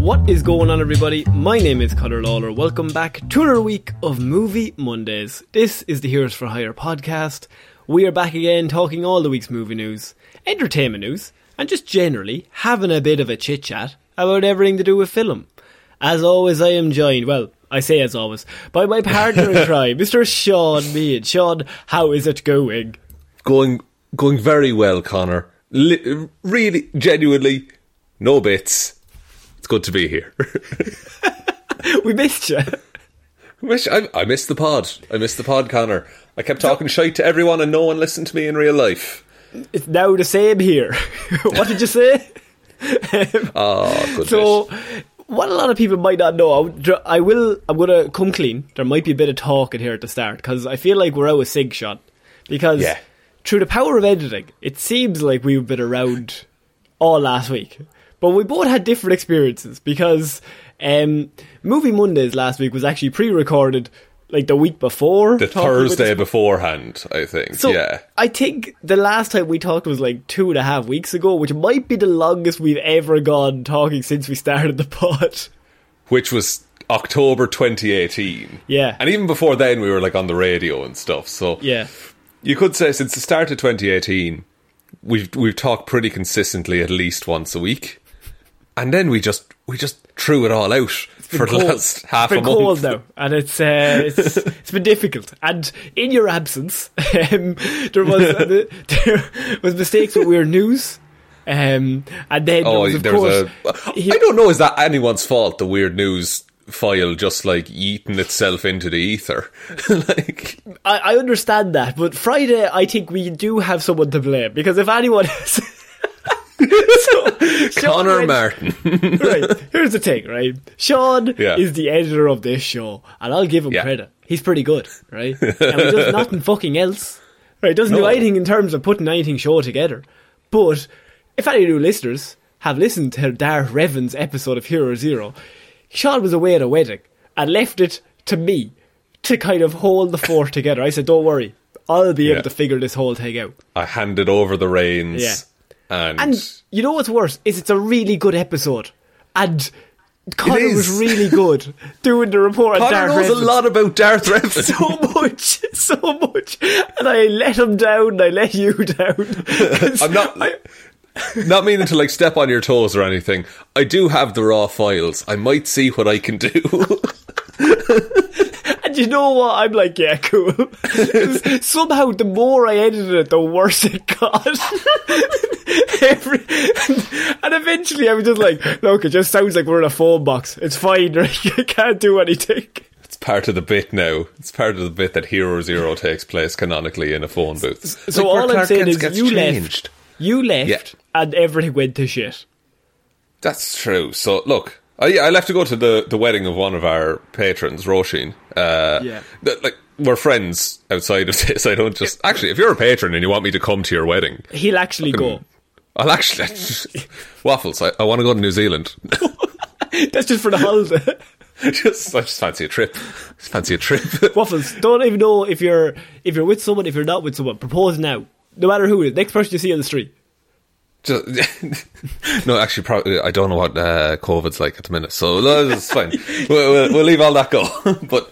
What is going on, everybody? My name is Conor Lawler. Welcome back to another week of Movie Mondays. This is the Heroes for Hire podcast. We are back again talking all the week's movie news, entertainment news, and just generally having a bit of a chit chat about everything to do with film. As always, I am joined, well, I say as always, by my partner in crime, Mr. Shaun Mead. Shaun, how is it going? going going very well, Conor. Li- really, genuinely, no bits. Good to be here. We missed you. Wish I, I missed the pod. I missed the pod, Conor. I kept talking shite to everyone, and no one listened to me in real life. It's now the same here. what did you say? Oh, goodness. So, what a lot of people might not know, I will. I'm gonna come clean. There might be a bit of talking here at the start because I feel like we're out of sig shot Because Yeah. through the power of editing, it seems like we've been around all last week, but we both had different experiences. Because um, movie Mondays last week was actually pre-recorded like the week before, the Thursday beforehand, I think. so yeah. I think the last time we talked was like two and a half weeks ago, which might be the longest we've ever gone talking since we started the pod. Which was October 2018. Yeah. And even before then, we were like on the radio and stuff. So Yeah. you could say since the start of 2018, we've we've talked pretty consistently at least once a week, and then we just we just threw it all out for the cold. last half It's a been cold month. now, and it's uh, it's it's been difficult. And in your absence, um, there was uh, there was mistakes with weird news, um, and then there Oh, was of course. a. I don't know. Is that anyone's fault? The weird news file just like eating itself into the ether. like I, I understand that, but Friday, I think we do have someone to blame because if anyone. so, Conor went- Martin. right. Here's the thing, right? Shaun Yeah. is the editor of this show, and I'll give him Yeah. credit. He's pretty good, right? and he does nothing fucking else. Right? Doesn't do anything in terms of putting anything show together. But if any new listeners have listened to Darth Revan's episode of Hero Zero, Shaun was away at a wedding and left it to me to kind of hold the fort together. I said, "Don't worry, I'll be able to figure this whole thing out." I handed over the reins. Yeah. And, And you know what's worse is it's a really good episode, and Conor was really good doing the report on Conor knows Revan. a lot about Darth Revan. So much, so much, and I let him down. I let you down. I'm not. I- not meaning to like step on your toes or anything. I do have the raw files. I might see what I can do. and you know what? I'm like, yeah, cool. 'Cause Somehow, the more I edited it, the worse it got. Every, and, and eventually, I was just like, look, it just sounds like we're in a phone box. It's fine. Right? I can't do anything. it's part of the bit now. It's part of the bit that Hero Zero takes place canonically in a phone booth. So Like all I'm saying is you changed. left. You left, Yeah. and everything went to shit. That's true. So look, I, I left to go to the, the wedding of one of our patrons, Róisín. Uh, Yeah. th- like we're friends outside of this. I don't just actually. If you're a patron and you want me to come to your wedding, He'll actually go. I'll actually waffles. I, I want to go to New Zealand. That's just for the holiday. just I just fancy a trip. Just fancy a trip. Waffles, don't even know if you're if you're with someone, if you're not with someone. Propose now. No matter who it is. Next person you see on the street. Just, no, actually, probably I don't know what uh, COVID's like at the minute, so it's fine. We'll, we'll, we'll leave all that go. but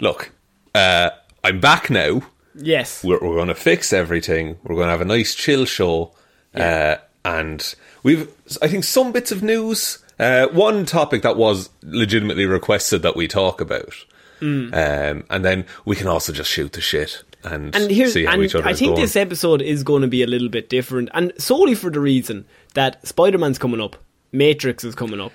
look, uh, I'm back now. Yes. We're, we're going to fix everything. We're going to have a nice chill show, uh, and we've I think some bits of news. Uh, one topic that was legitimately requested that we talk about, Hmm. um, and then we can also just shoot the shit and, and here's see how and each other I think going. this episode is going to be a little bit different, and solely for the reason that Spider Man's coming up, Matrix is coming up.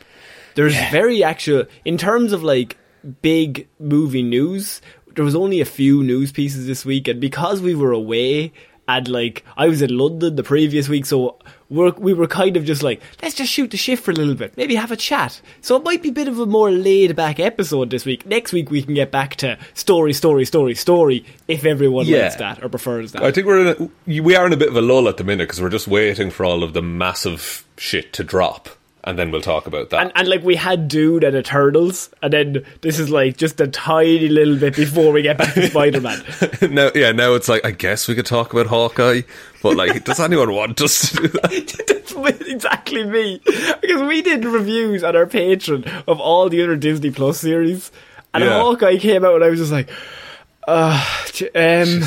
There's very actual in terms of like big movie news. There was only a few news pieces this week, and because we were away. And like I was in London the previous week, so we're, we were kind of just like, let's just shoot the shit for a little bit, maybe have a chat. So it might be a bit of a more laid back episode this week. Next week we can get back to story, story, story, story, if everyone Yeah. likes that or prefers that. I think we're in a, we are in a bit of a lull at the minute because we're just waiting for all of the massive shit to drop, and then we'll talk about that. And, and like we had Dune and Eternals, and then this is like just a tiny little bit before we get back to Spider Man. no, yeah, now it's like I guess we could talk about Hawkeye, but like, does anyone want us to do that? That's exactly me. Because we did reviews on our Patreon of all the other Disney Plus series, and Yeah. Hawkeye came out, and I was just like, uh, um,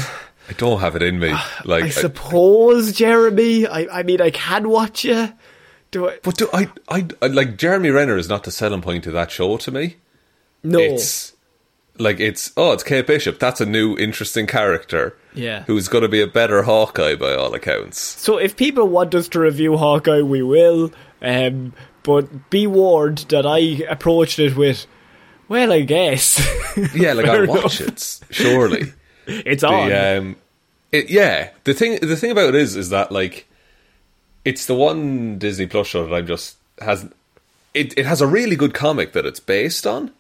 I don't have it in me. Like, I suppose, Jeremy. I, I mean, I can watch you. Do I? but do I, I, I like Jeremy Renner is not the selling point of that show to me. No. It's like it's oh, it's Kate Bishop. That's a new interesting character. Yeah. who's going to be a better Hawkeye by all accounts. So if people want us to review Hawkeye, we will. Um, but be warned that I approached it with, well, I guess. Yeah, like I'll watch it. Surely. it's on. The, um, it, yeah, the thing the thing about it is is that like it's the one Disney Plus show that I'm just has it it has a really good comic that it's based on,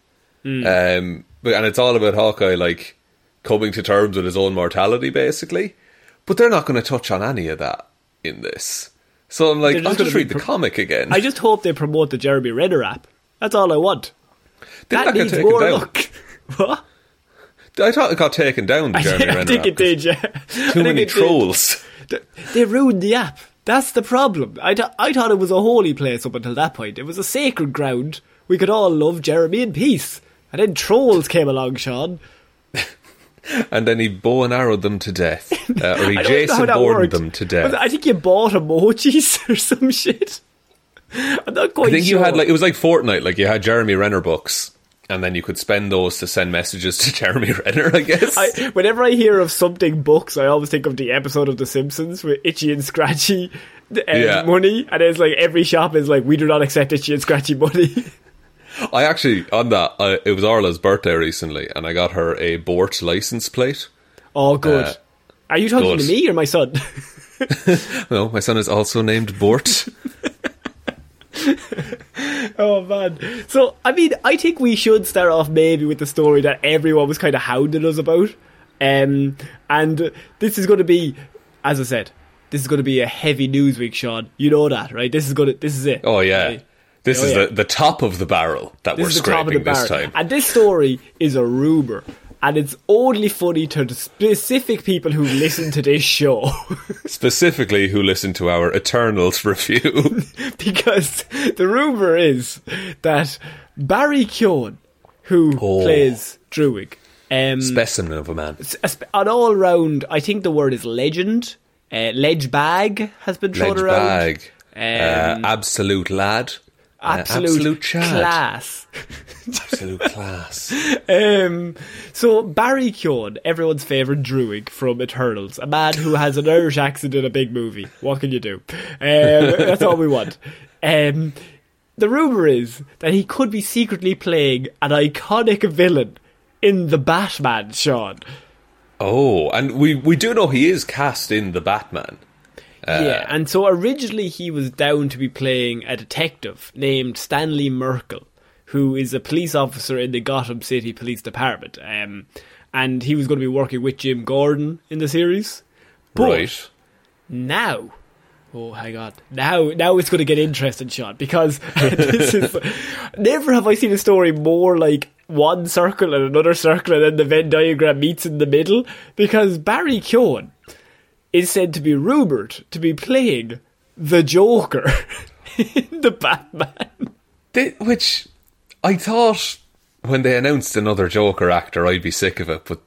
um, but and it's all about Hawkeye like coming to terms with his own mortality basically, but they're not going to touch on any of that in this. So I'm like, just I'll just read the comic again. I just hope they promote the Jeremy Renner app. That's all I want. Didn't that needs more luck. What? I thought it got taken down. The I, Jeremy I Renner think app, it did, yeah. I Too think many did. trolls. Th- They ruined the app. That's the problem. I, th- I thought it was a holy place up until that point. It was a sacred ground. We could all love Jeremy in peace. And then trolls came along, Shaun. and then he bow and arrowed them to death, uh, or he I don't know how Jason worked. them to death. I think you bought emojis or some shit. I'm not quite sure. I think sure. you had like it was like Fortnite, like you had Jeremy Renner books, and then you could spend those to send messages to Jeremy Renner. I guess. I, whenever I hear of something books, I always think of the episode of The Simpsons with Itchy and Scratchy um, Yeah. money, and it's like every shop is like, we do not accept Itchy and Scratchy money. I actually on that I, it was Arla's birthday recently, and I got her a Bort license plate. oh, good. Uh, Are you talking good. to me or my son? No, my son is also named Bort. oh man. So I mean, I think we should start off maybe with the story that everyone was kind of hounding us about, um, and this is going to be, as I said, this is going to be a heavy news week, Shaun. You know that, right? This is going to, this is it. Oh yeah, Right? this Oh, is yeah. the the top of the barrel that This we're is the top of scraping the this time. And this story is a rumor. And it's only funny to the specific people who listen to this show. Specifically, who listen to our Eternals review. because the rumor is that Barry Keoghan, who Oh. plays Druig, um, Specimen of a man. an all round, I think the word is legend. Uh, ledge bag has been thrown Ledge around. bag. Um, uh, absolute lad. Absolute, absolute class. Absolute class. Um, so Barry Keoghan, everyone's favourite druid from Eternals, a man who has an Irish accent in a big movie. What can you do? Um, that's all we want. Um, the rumor is that he could be secretly playing an iconic villain in the Batman, Shaun. Oh, and we we do know he is cast in the Batman. Yeah, and so originally he was down to be playing a detective named Stanley Merkel, who is a police officer in the Gotham City Police Department. Um, and he was going to be working with Jim Gordon in the series. But right. now, oh, hang on, now, now it's going to get interesting, Shaun, because this is never have I seen a story more like one circle and another circle, and then the Venn diagram meets in the middle. Because Barry Keoghan is said to be rumored to be playing the Joker in the Batman. They, which I thought when they announced another Joker actor, I'd be sick of it, but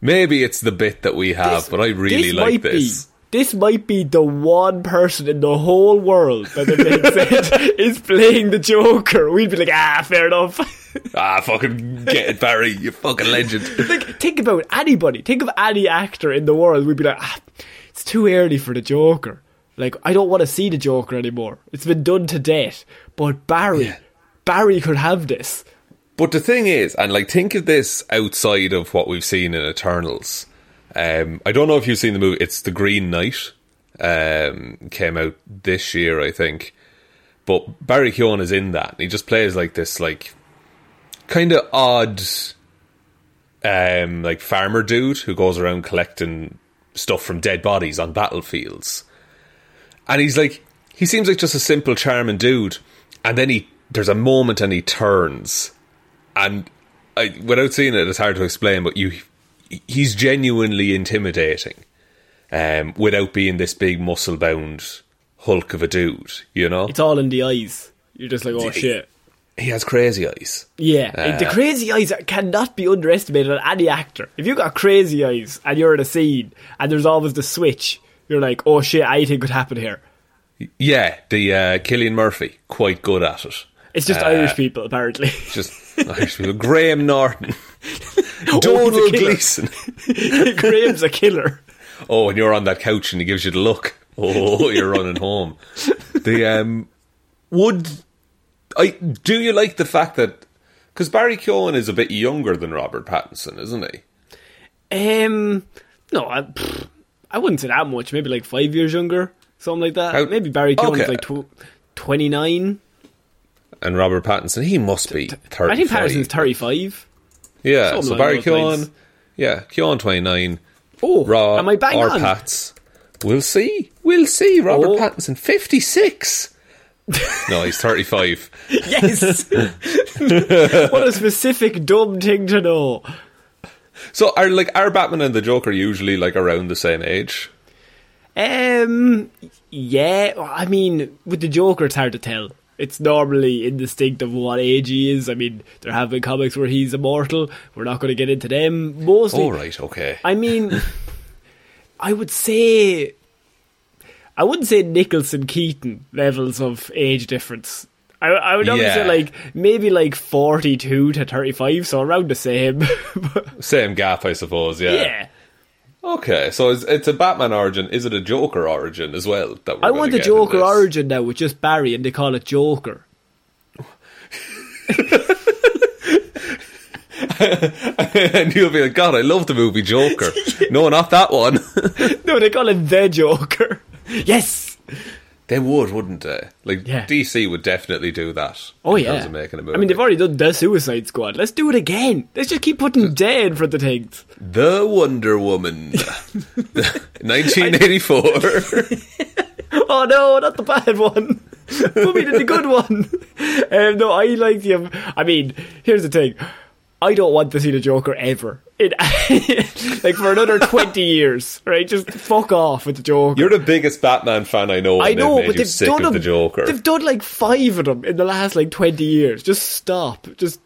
maybe it's the bit that we have. This- but I really this like this. Be, this might be the one person in the whole world that if they said is playing the Joker. We'd be like, ah, fair enough. Ah, fucking get it, Barry, you fucking legend. like, think about anybody. Think of any actor in the world. We'd be like, ah, it's too early for the Joker. Like, I don't want to see the Joker anymore. It's been done to death. But Barry, Barry could have this. But the thing is, and like, think of this outside of what we've seen in Eternals. Um, I don't know if you've seen the movie. It's The Green Knight. Um, came out this year, I think. But Barry Keoghan is in that. He just plays like this, like kind of odd, um, like farmer dude who goes around collecting stuff from dead bodies on battlefields. And he's like, he seems like just a simple, charming dude. And then he, there's a moment and he turns. And I, without seeing it, it's hard to explain, but you, he's genuinely intimidating. Um, without being this big muscle bound hulk of a dude, you know? It's all in the eyes. You're just like, oh shit. He has crazy eyes. Yeah, Uh, the crazy eyes cannot be underestimated on any actor. If you got crazy eyes and you're in a scene and there's always the switch, you're like, oh shit, anything could happen here. Yeah, the uh, Cillian Murphy, quite good at it. It's just Uh, Irish people, apparently. Just Irish people. Graham Norton, Domhnall killer. Gleeson. Graham's a killer. Oh, and you're on that couch and he gives you the look. Oh, you're running home. The um, would I do you like the fact that because Barry Keoghan is a bit younger than Robert Pattinson, isn't he? Um, no, I, pfft, I wouldn't say that much. Maybe like five years younger, something like that. How- Maybe Barry Keoghan's Okay. like tw- 29. And Robert Pattinson, he must be thirty. I think Pattinson's 35. Yeah, something so along Barry Keoghan, lines. yeah, Keoghan twenty nine. Oh, Raw am I bang or on? Pats? We'll see. We'll see. Robert Oh. Pattinson, fifty six. no, he's thirty five. Yes! what a specific dumb thing to know. So are like are Batman and the Joker usually like around the same age? Um, yeah, I mean, with the Joker, it's hard to tell. It's normally indistinct of what age he is. I mean, there have been comics where he's immortal. We're not going to get into them. Mostly, Oh right, okay. I mean, I would say, I wouldn't say Nicholson Keaton levels of age difference. I, I would probably say like maybe like forty two to thirty five, so around the same. Same gap, I suppose. Yeah. yeah, Okay, so it's, it's a Batman origin. Is it a Joker origin as well? That we're I want the Joker origin now with just Barry, and they call it Joker. and you'll be like, God, I love the movie Joker. no, not that one. No, they call it the Joker. Yes. they would, wouldn't they? Like Yeah. DC would definitely do that. Oh yeah. terms making a movie. I mean, they've already done the Suicide Squad. Let's do it again. Let's just keep putting "the" in front of things. The Wonder Woman, 1984. Oh no, not the bad one. Put me the good one. Um, no, I like the. I mean, here's the thing. I don't want to see the Joker ever. It, like for another twenty years, right? Just fuck off with the Joker. You're the biggest Batman fan I know. I know, they've but they've done them. the Joker. They've done like five of them in the last like twenty years. Just stop. Just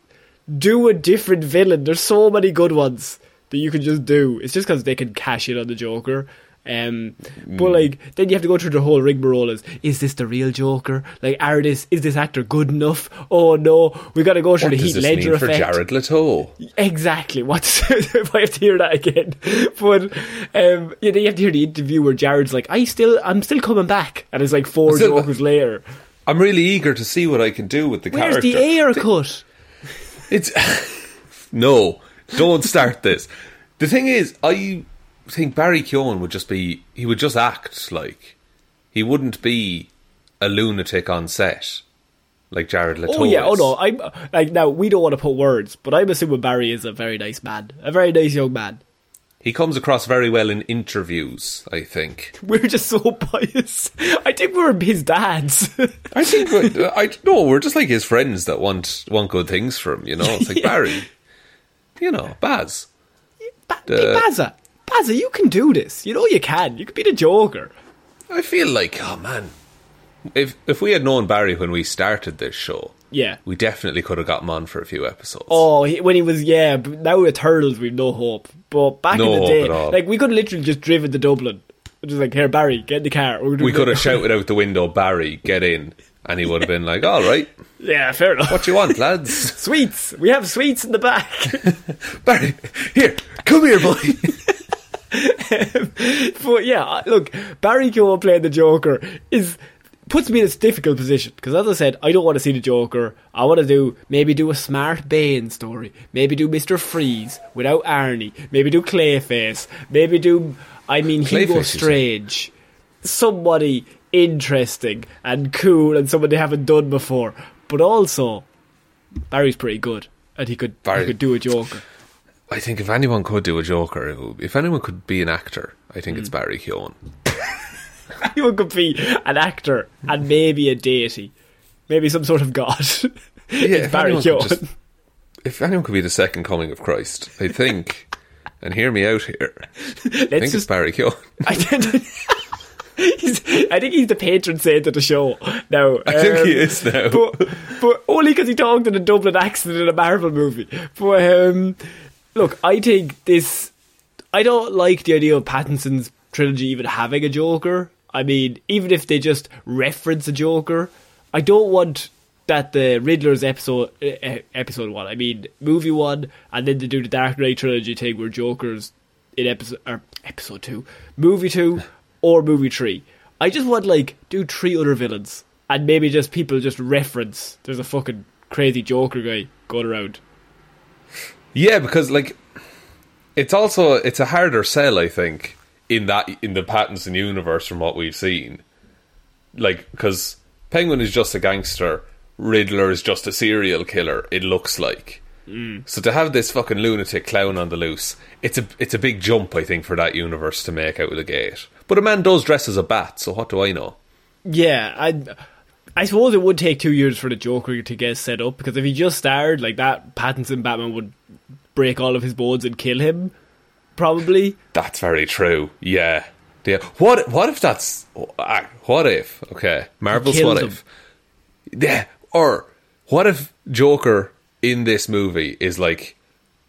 do a different villain. There's so many good ones that you can just do. It's just because they can cash in on the Joker. Um, Mm. but like then you have to go through the whole rigmarole. Is is this the real Joker? Like, are this is this actor good enough? Oh no, we got to go through what the Heath Ledger mean for. Jared Leto? Exactly. What's if I have to hear that again? But um, yeah, then you have to hear the interview where Jared's like, "I still, I'm still coming back," and it's like four Still- Jokers later. I'm really eager to see what I can do with the Where's character. the air cut? It's no, don't start this. The thing is, I think Barry Keoghan would just be he would just act like he wouldn't be a lunatic on set. like Jared Leto. Oh yeah, oh no, I'm like now we don't want to put words, but I'm assuming Barry is a very nice man, a very nice young man. He comes across very well in interviews, I think. We're just so biased. I think we're his dads. I think we're- I no, we're just like his friends that want want good things from him. You know, it's like Barry, you know, Baz. Ba- hey, Bazza, Bazza, you can do this. You know you can. You could be the Joker. I feel like, oh man, if if we had known Barry when we started this show, Yeah. we definitely could have got him on for a few episodes. Oh, he, when he was yeah. But now with Turtles, we've no hope. But back No in the day, like we could literally just driven to Dublin. Just like here, Barry, get in the car. We're we could have shouted out the window, Barry, get in, and he would have been like, all right, Yeah, fair enough. what do you want, lads? Sweets. We have sweets in the back. Barry, here, come here, boy. but yeah, look, Barry Keoghan playing the Joker is puts me in a difficult position because, as I said, I don't want to see the Joker. I want to do maybe do a smart Bane story, maybe do Mister Freeze without Arnie, maybe do Clayface, maybe do I mean Hugo Clayface, you? Strange, somebody interesting and cool and somebody they haven't done before. But also, Barry's pretty good and he could Barry- he could do a Joker. I think if anyone could do a Joker, if anyone could be an actor, I think it's Mm. Barry Keoghan. Anyone could be an actor and maybe a deity, maybe some sort of god. Yeah, Barry Keoghan. just- if anyone could be the second coming of Christ, I think, and hear me out here, I think Let's it's. Barry Keoghan. I, think- he's, I think he's the patron saint of the show now. I think Um, he is now. but but only because he talked in a Dublin accent in a Marvel movie. But um, look, I think this. I don't like the idea of Pattinson's trilogy even having a Joker. I mean, even if they just reference a Joker, I don't want that the Riddler's episode uh, episode one. I mean, movie one, and then they do the Dark Knight trilogy thing where Joker's in episode or episode two, movie two, or movie three. I just want like do three other villains and maybe just people just reference. There's a fucking crazy Joker guy going around. Yeah, because like it's also it's a harder sell, I think, in that in the Pattinson universe from what we've seen. Like because Penguin is just a gangster, Riddler is just a serial killer. It looks like. Mm. So to have this fucking lunatic clown on the loose, it's a it's a big jump, I think, for that universe to make out of the gate. But a man does dress as a bat, so what do I know? Yeah, I I suppose it would take two years for the Joker to get set up because if he just started like that, Pattinson Batman would break all of his bones and kill him. Probably. That's very true. Yeah. Yeah. What what if that's ah, what if okay Marvel's what him. if yeah or what if Joker in this movie is like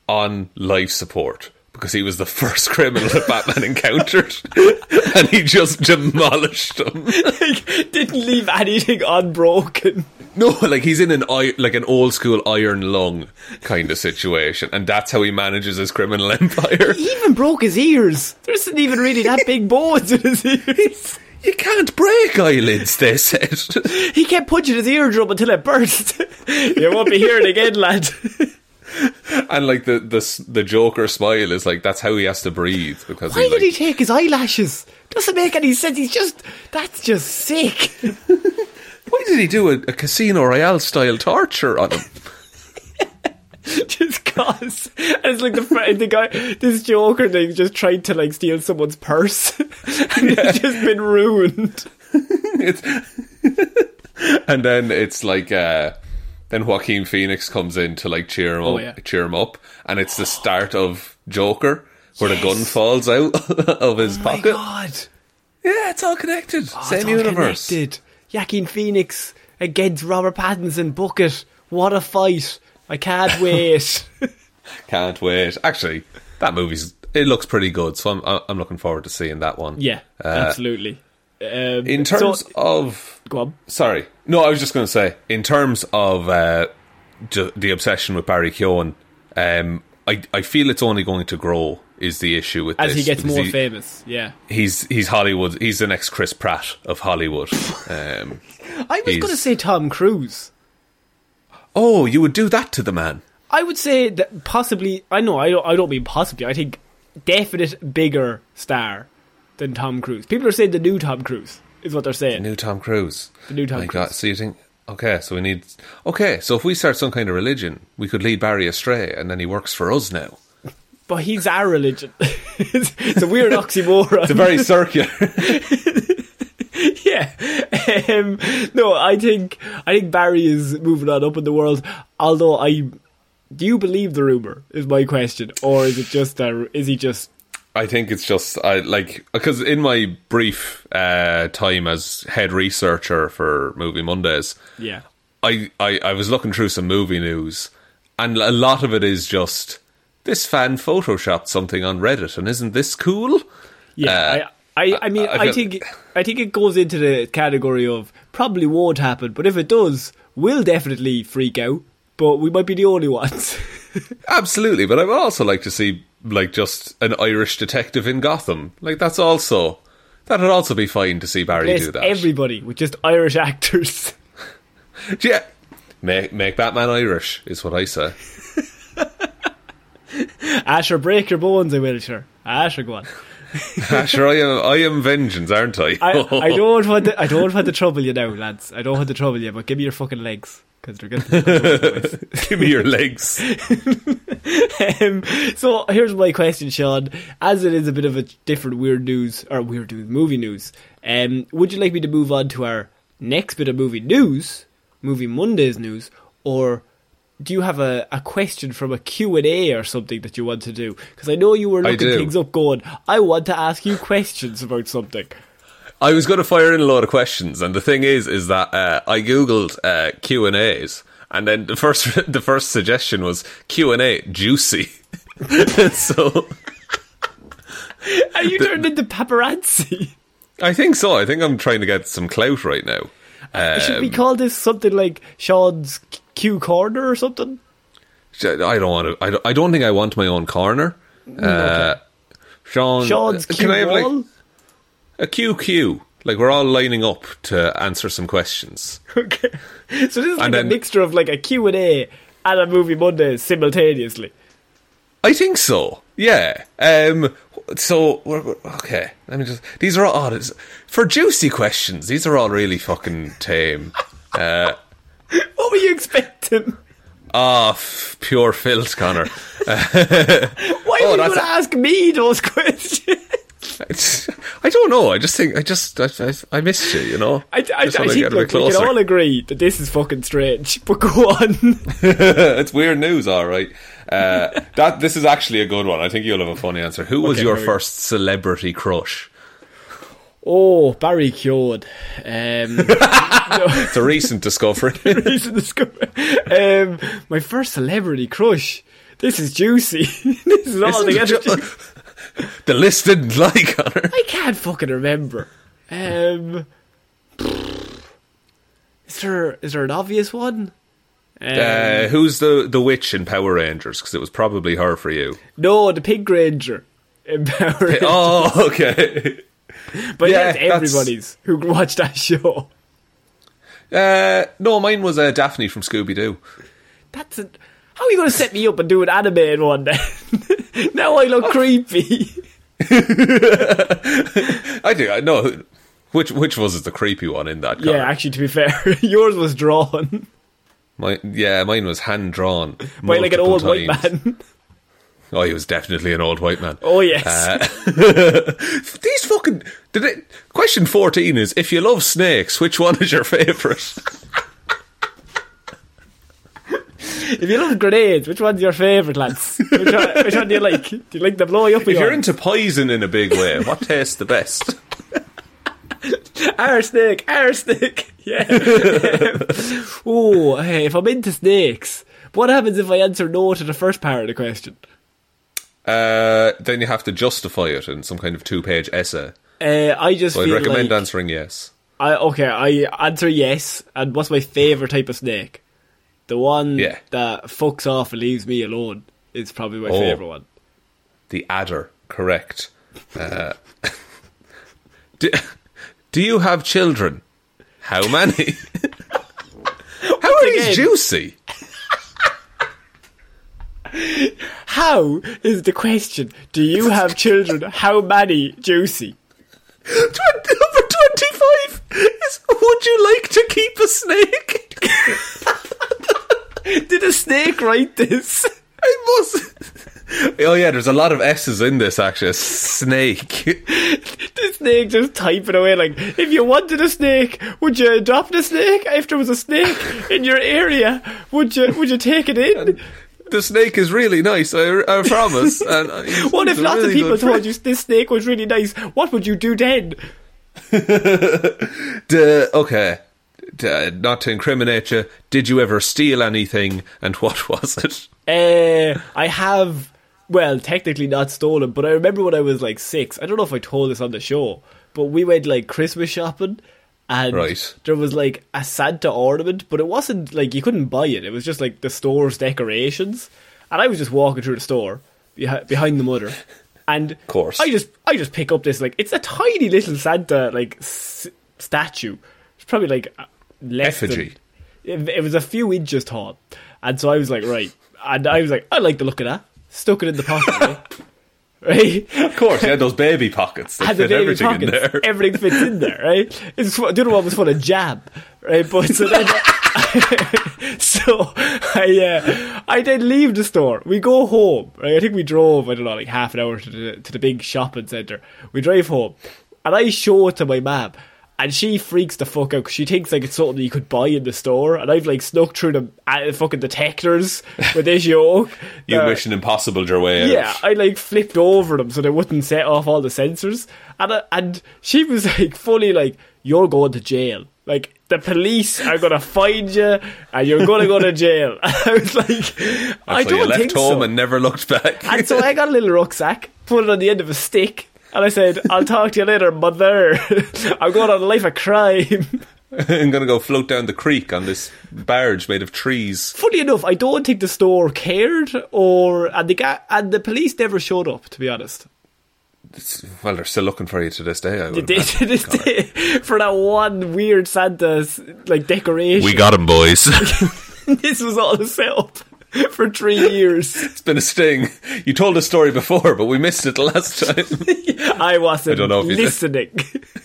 on life support because he was the first criminal that Batman encountered and he just demolished him. like, didn't leave anything unbroken. No, like he's in an like an old school iron lung kind of situation, and that's how he manages his criminal empire. He even broke his ears. There isn't even really that big bones in his ears. You can't break eyelids, they said. He kept punching his eardrum until it burst. you won't be hearing again, lad. And like the the the Joker smile is like that's how he has to breathe because Why he, did he take his eyelashes? Doesn't make any sense. He's just that's just sick. why did he do a, a Casino Royale style torture on him? just cause. And it's like the the guy, this Joker thing, just tried to like steal someone's purse, and it's just been ruined. And then it's like uh, then Joaquin Phoenix comes in to like cheer him Oh, up, yeah. cheer him up, and it's the start of Joker where the gun falls out of his Oh My pocket. God, Yeah, it's all connected. Oh, Same it's all universe. Connected. Joaquin Phoenix against Robert Pattinson. Bucket. What a fight! I can't wait. Can't wait. Actually, that movie's it looks pretty good, so I'm I'm looking forward to seeing that one. yeah, Uh, absolutely. Um, In so- terms of go on. Sorry. No, I was just going to say, in terms of uh, the obsession with Barry Keoghan, um, I, I feel it's only going to grow, is the issue with As this. he gets more he- famous, yeah. He's, he's Hollywood. He's the next Chris Pratt of Hollywood. Um, I was going to say Tom Cruise. oh, you would do that to the man? I would say that possibly. I know. I don't. I don't mean possibly. I think definite bigger star than Tom Cruise. People are saying the new Tom Cruise is what they're saying. New Tom Cruise. The new Tom My Cruise. God, so you think Okay, so we need. Okay, so if we start some kind of religion, we could lead Barry astray, and then he works for us now. But he's our religion. it's, it's a weird oxymoron. It's a very circular. yeah. Um, no, I think I think Barry is moving on up in the world. Although I, do you believe the rumor? Is my question, or is it just a, is he just? I think it's just I like because in my brief uh, time as head researcher for Movie Mondays, Yeah. I, I I was looking through some movie news, and a lot of it is just this fan photoshopped something on Reddit, and isn't this cool? Yeah, Uh, I, I, I mean, I I, feel- think, I think it goes into the category of probably won't happen, but if it does, we'll definitely freak out. But we might be the only ones. Absolutely, but I would also like to see like just an Irish detective in Gotham. Like that's also that'd also be fine to see Barry Yes, do that. everybody with just Irish actors. yeah, make make Batman Irish is what I say. Asher, break your bones, I will, sure. Asher, go on. Sure, I am. I am vengeance, aren't I? I, I don't want to, I don't want to trouble you now, lads. I don't want to trouble you, but give me your fucking legs because they're good. Give me your legs. um, so here's my question, Shaun. As it is a bit of a different weird news or weird news, movie news, um, would you like me to move on to our next bit of movie news, movie Mondays news, or do you have a, a question from a Q&A or something that you want to do? Because I know you were looking things up going, I want to ask you questions about something. I was going to fire in a lot of questions, and the thing is, is that uh, I googled uh, Q and A's, and then the first the first suggestion was Q and A juicy. so Are you turned into paparazzi? I think so. I think I'm trying to get some clout right now. Should we Um, call this something like Shaun's Q Corner or something? I don't want to. I don't, I don't think I want my own corner. Uh, Shaun, Shaun's uh, Q can I have Wall? like a QQ? Like we're all lining up to answer some questions. Okay. So this is like And a then- mixture of like a Q&A and a movie Monday simultaneously. I think so. Yeah. Um. So we're, we're- okay. Let me just. These are all oh, for juicy questions. These are all really fucking tame. Uh. What were you expecting? Ah, f- pure filth, Conor. Why Oh, you that's going to a- ask me those questions? It's, I don't know. I just think I just I, I, I missed you. You know. I, I, I think look, we can all agree that this is fucking strange. But go on. it's weird news, all right. Uh, that this is actually a good one. I think you'll have a funny answer. Who was Okay, your here we go. first celebrity crush? Oh, Barry Keoghan. Um, It's a recent discovery. reason to discover. Um, my first celebrity crush. This is juicy. this is all Isn't together. ju- the list didn't lie, Conor. I can't fucking remember. Um, is there is there an obvious one? Um, Uh, who's the the witch in Power Rangers? Because it was probably her for you. no, the Pink Ranger in Power Rangers. Oh, okay. but yeah, that's that's- everybody's who watched that show. Uh, no, mine was uh, Daphne from Scooby Doo. That's a, how are you going to set me up and do an anime in one day? now I look creepy. I do. I know. Which which was the creepy one in that? Yeah, actually, to be fair, yours was drawn My, yeah, mine was hand drawn by like an old white man. Oh, he was definitely an old white man. Oh yes. Uh, these fucking did it. Question fourteen is: If you love snakes, which one is your favourite? if you love grenades, which one's your favourite, lads? Which one, which one do you like? Do you like the blow up? If you're into poison in a big way, what tastes the best? arsenic, arsenic, yeah. oh, hey, if I'm into snakes, what happens if I answer no to the first part of the question? Uh, then you have to justify it in some kind of two-page essay. Uh, I just So I'd recommend like answering yes. I okay. I answer yes. And what's my favorite type of snake? The one Yeah. that fucks off and leaves me alone is probably my Oh. favorite one. The adder, correct. Uh, do, do you have children? How many? How are these juicy? How is the question? Do you have children? How many? Juicy. Twen- Number 25 is Would you like to keep a snake? Did a snake write this? I must. Oh yeah, there's a lot of S's in this actually. A snake. The snake just typing away like, if you wanted a snake, would you adopt a snake? If there was a snake in your area, would you would you take it in? The snake is really nice. I, I promise. And uh, What if lots of people told you this snake was really nice? What would you do then? Duh, okay. Duh, not to incriminate you, did you ever steal anything, and what was it? Uh, I have, well, technically not stolen, but I remember when I was like six. I don't know if I told this on the show, but we went like Christmas shopping, and Right. there was like a Santa ornament, but it wasn't like you couldn't buy it. It was just like the store's decorations, and I was just walking through the store behind, the mother, and of course. I just I just pick up this like it's a tiny little Santa like s- statue. It's probably like uh, less than- Effigy. it, it was a few inches tall, and so I was like, right, and I was like, I like the look of that. Stuck it in the pocket, right? Of course, had those baby pockets that Had the fit baby everything pockets. in there. Everything fits in there, right? It's the other one was full of jam, right? But so then, so I uh, I then leave the store. We go home. Right? I think we drove. I don't know, like half an hour to the to the big shopping center. We drive home, and I show it to my mum. And she freaks the fuck out because she thinks like it's something that you could buy in the store. And I've like snuck through the uh, fucking detectors with this yoke. You Uh, mission impossible your way out. yeah, I like flipped over them so they wouldn't set off all the sensors, and uh, and she was like fully like, "You're going to jail. Like the police are gonna find you, and you're gonna go to jail." I was like, "I so don't you left think home so." and never looked back. and so I got a little rucksack, put it on the end of a stick, and I said, "I'll talk to you later, mother. I'm going on a life of crime." I'm gonna go float down the creek on this barge made of trees. Funny enough, I don't think the store cared, or and the ga- and the police never showed up. To be honest. It's- well, they're still looking for you to this day. I would They did imagine. to this day for that one weird Santa's like decoration. We got him, boys. this was all a setup for three years. it's been a sting. You told a story before, but we missed it the last time. I wasn't I don't know if listening.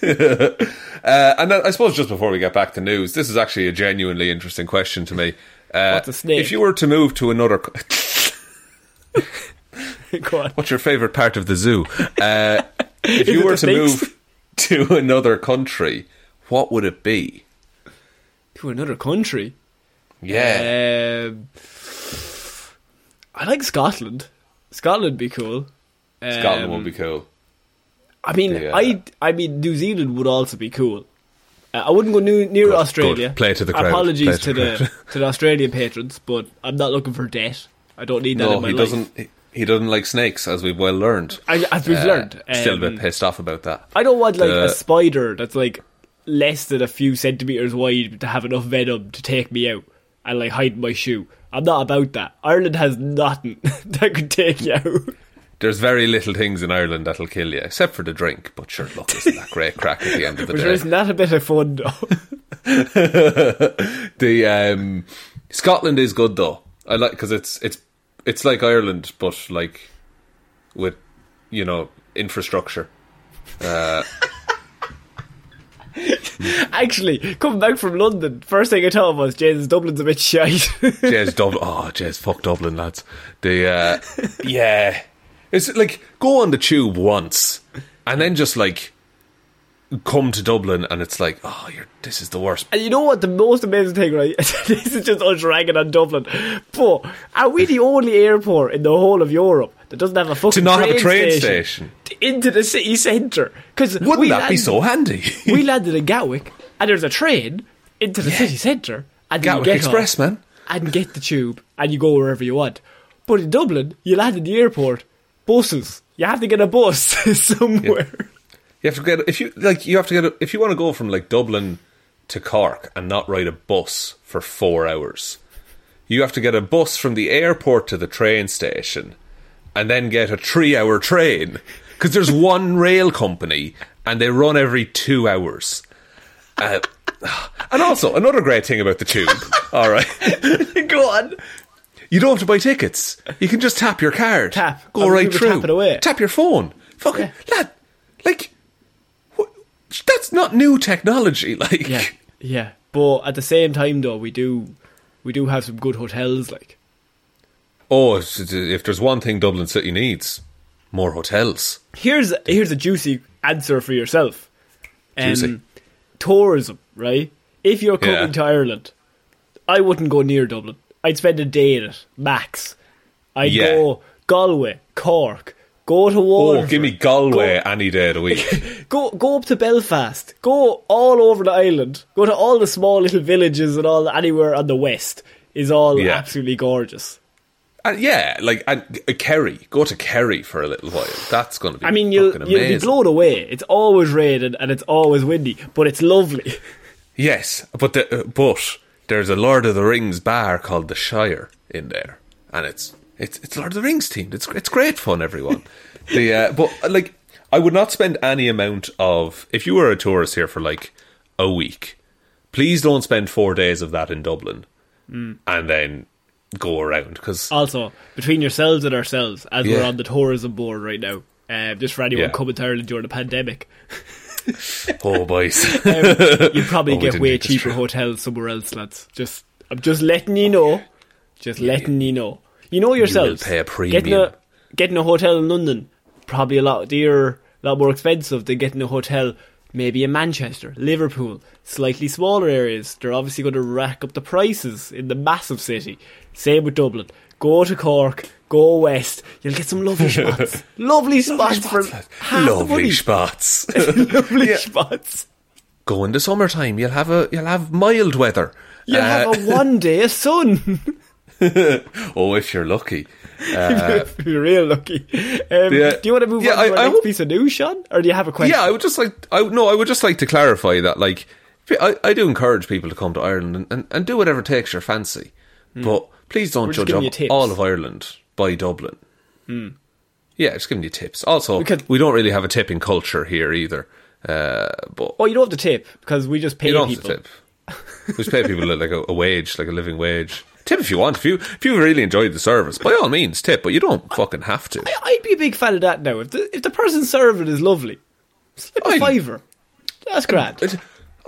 Uh, and then I suppose just before we get back to news, this is actually a genuinely interesting question to me. Uh, What's a snake? If you were to move to another, co- what's your favourite part of the zoo? Uh, if you were to snakes? move to another country, what would it be? To another country. Yeah, Um, I like Scotland. Scotland would be cool. Scotland Um, would be cool. I mean, Yeah. I I mean, New Zealand would also be cool. Uh, I wouldn't go new, near Australia. Play to the crowd. Apologies to, to the the to the Australian patrons, but I'm not looking for debt. I don't need that No, in my he life. doesn't. He, he doesn't like snakes, as we've well learned. I, as we've Uh, learned, still a bit um, pissed off about that. I don't want like a spider that's like less than a few centimeters wide to have enough venom to take me out and like hide my shoe. I'm not about that. Ireland has nothing that could take you out. There's very little things in Ireland that'll kill you, except for the drink. But sure, look, isn't that great crack at the end of the But day? isn't that a bit of fun though? the um, Scotland is good though. I like because it's it's it's like Ireland, but like with you know infrastructure. Actually, coming back from London, first thing I thought was, Jesus, Dublin's a bit shite. Jez Dublin. Oh, Jez, fuck Dublin, lads. The uh, yeah, it's like go on the tube once, and then just like come to Dublin, and it's like, oh, you're this is the worst. and you know what the most amazing thing, right? this is just us ragging on Dublin. But are we the only airport in the whole of Europe that doesn't have a fucking To not have a train station, into the city centre? Because Wouldn't that be so handy? we landed in Gatwick, and there's a train into the city centre, and then you get Express, off man. and get the tube, and you go wherever you want. But in Dublin, you land in the airport, buses. You have to get a bus somewhere. You have to get if you like. You have to get a, if you want to go from like Dublin to Cork and not ride a bus for four hours. You have to get a bus from the airport to the train station, and then get a three-hour train because there's one rail company and they run every two hours. Uh, and also another great thing about the tube. all right, go on. you don't have to buy tickets. You can just tap your card. Tap. Go Other right through. tap it away. Tap your phone. Fucking lad, like that's not new technology. Like Yeah, yeah. But at the same time, though, we do we do have some good hotels. Like Oh, if if there's one thing Dublin City needs, more hotels. here's here's a juicy answer for yourself. Um, Juicy. tourism, right? If you're coming Yeah. to Ireland, I wouldn't go near Dublin. I'd spend a day in it, max. I'd Yeah. go Galway, Cork, go to Oh, Waterford. give me Galway any day of the week. Go go up to Belfast. Go all over the island. Go to all the small little villages and all anywhere on the west is all Yeah. absolutely gorgeous. and yeah, like and uh, Kerry. Go to Kerry for a little while. That's going to be. I mean, you'll you'll be blown away. It's always raining and it's always windy, but it's lovely. Yes, but the, uh, but there's a Lord of the Rings bar called the Shire in there, and it's it's it's Lord of the Rings themed. It's it's great fun, everyone. the uh, but uh, like I would not spend any amount of if you were a tourist here for like a week. Please don't spend four days of that in Dublin, Mm. and then go around because Also, between yourselves and ourselves, as we're on the tourism board right now, uh, just for anyone Yeah. coming to Ireland during the pandemic, oh boys, you probably Oh, get way cheaper hotels somewhere else, lads. Just I'm just letting you know. Just letting you know. You know yourselves. pay a Getting a getting a hotel in London probably a lot dearer, a lot more expensive than getting a hotel maybe in Manchester, Liverpool, slightly smaller areas. They're obviously going to rack up the prices in the massive city. Same with Dublin. Go to Cork. Go west. You'll get some lovely spots. lovely spots for half lovely spots. lovely Yeah. spots. go in the summertime. You'll have a you'll have mild weather. You Uh, have a one day of sun. oh, if you're lucky. Uh, You're real lucky. Um, Yeah. Do you want to move Yeah, on to I- our I piece of news, Shaun? Or do you have a question? Yeah, I would just like I no, I would just like to clarify that like I, I do encourage people to come to Ireland and, and, and do whatever takes your fancy. But please don't judge giving you up tips. All of Ireland by Dublin. Yeah, just giving you tips. Also, Because- we don't really have a tipping culture here either. Uh, but Oh, you don't have to tip because we just pay you don't people. have to tip. We just pay people like a, a wage, like a living wage. Tip if you want. If you if you really enjoyed the service, by all means, tip. But you don't fucking have to. I'd be a big fan of that now. If the if the person serving is lovely, slip a fiver. That's grand. It-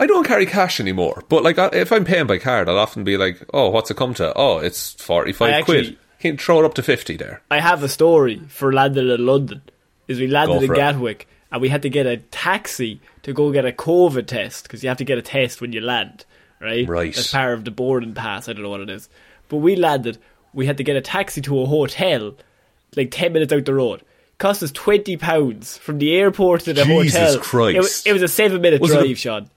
I don't carry cash anymore, but like I- if I'm paying by card, I'll often be like, "Oh, what's it come to? Oh, it's forty five I quid. Can throw it up to fifty there?" I have a story for landing in London. Is we landed in for it. Gatwick and we had to get a taxi to go get a COVID test because you have to get a test when you land, right? Right. As part of the boarding pass. I don't know what it is, but we landed. We had to get a taxi to a hotel, like ten minutes out the road. Cost us twenty pounds from the airport to the Jesus hotel. Christ. It was, it was a seven minute Was it a- Shaun.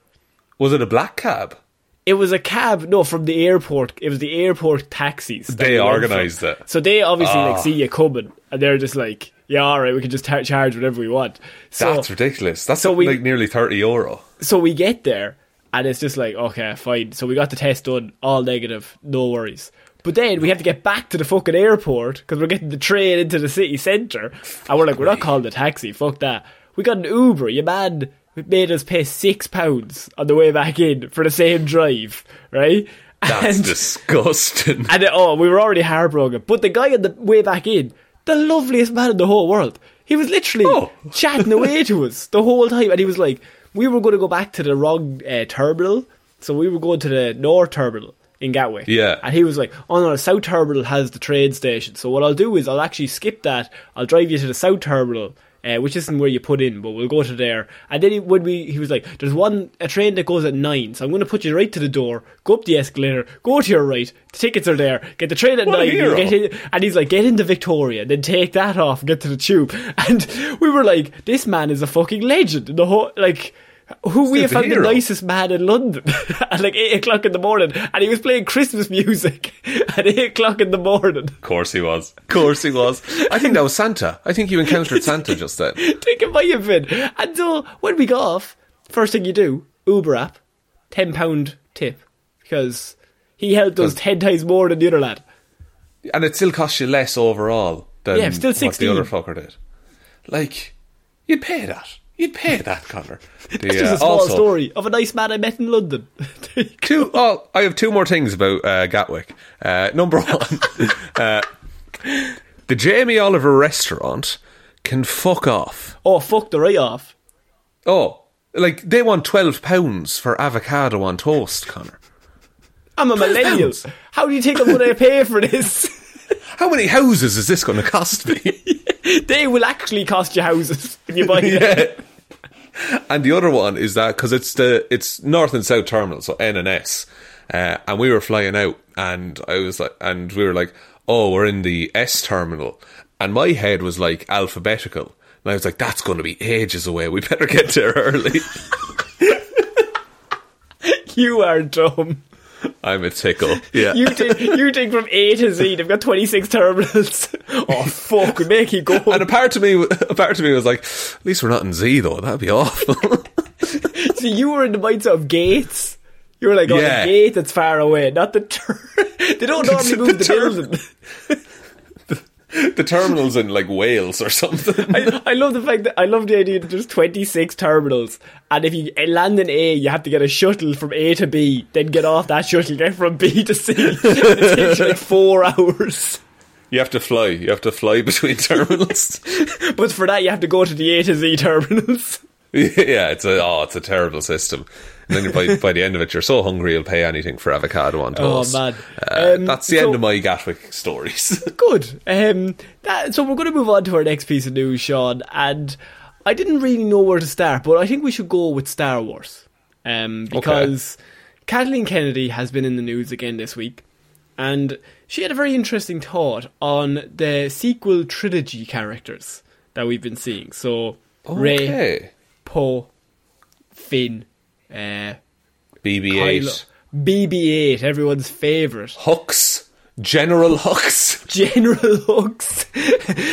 Was it a black cab? It was a cab, no, from the airport. It was the airport taxis. They organised it. So they obviously Ah. like see you coming, and they're just like, "Yeah, all right, we can just charge whatever we want." So, That's ridiculous. That's so we- like nearly thirty euro. so we get there, and it's just like, okay, fine. So we got the test done, all negative, no worries. But then we have to get back to the fucking airport because we're getting the train into the city centre, and we're like, we're not calling the taxi. Fuck that. We got an Uber. You man made us pay six pounds on the way back in for the same drive, right? That's And- disgusting. and uh, oh, we were already heartbroken. But the guy on the way back in, the loveliest man in the whole world. He was literally Oh. chatting away to us the whole time, and he was like, "We were going to go back to the wrong uh, terminal, so we were going to the north terminal in Gatwick." Yeah. and he was like, "Oh no, the south terminal has the train station. So what I'll do is I'll actually skip that. I'll drive you to the south terminal." Uh, which isn't where you put in, but we'll go to there. And then he, when we, he was like, "There's one a train that goes at nine, so I'm going to put you right to the door. Go up the escalator, go to your right. The tickets are there. Get the train at What nine. Get in, and he's like, get into Victoria, then take that off get to the tube. And we were like, this man is a fucking legend. The whole like. Who we have found the nicest man in London at like eight o'clock in the morning, and he was playing Christmas music at eight o'clock in the morning. Of course he was. Of course he was. I think that was Santa. I think you encountered Santa just then. think it might have been. And so when we got off, first thing you do, Uber app, ten pound tip because he helped us ten times more than the other lad. And it still costs you less overall than Yeah, still 16. what the other fucker did. Like, you'd pay that. You'd pay that, Conor. The, It's just a small also, story of a nice man I met in London. Two, oh, I have two more things about uh, Gatwick. Uh, number one, uh, the Jamie Oliver restaurant can fuck off. oh fuck the right off. Oh, like they want twelve pounds for avocado on toast, Conor. I'm a millennial. How do you think I'm going to pay for this? How many houses is this going to cost me? they will actually cost you houses if you buy them. yeah. And the other one is that because it's the it's North and South terminal, so N and S, uh, and we were flying out, and I was like, and we were like, oh, we're in the S terminal, and my head was like alphabetical, and I was like, that's going to be ages away. We better get there early. You are dumb. I'm a tickle. Yeah. You think you think from A to Z they've got 26 terminals. Oh fuck, we make you go. and a part of me, a part of me was like, at least we're not in Z though. That'd be awful. So you were in the mindset of gates. You were like, oh, Yeah. the gate that's far away, not the tur- They don't normally move the, The tur- building. the terminals in like Wales or something. I, I love the fact that I love the idea that there's 26 terminals, and if you land in A, you have to get a shuttle from A to B, then get off that shuttle, get from B to C. it takes like four hours. You have to fly. You have to fly between terminals. But for that, you have to go to the A to Z terminals. yeah, it's a oh, it's a terrible system. And then you're by, by the end of it, you're so hungry you'll pay anything for avocado on toast. Oh, toast. man. Uh, Um, that's the so- end of my Gatwick stories. Good. Um, that, so we're going to move on to our next piece of news, Shaun. And I didn't really know where to start, but I think we should go with Star Wars. Um, because Kathleen Kennedy has been in the news again this week. And she had a very interesting thought on the sequel trilogy characters that we've been seeing. So, Rey, okay, Poe, Finn, uh, BB-8, Kylo, BB-8, everyone's favourite. Hux, General Hux. General Hux,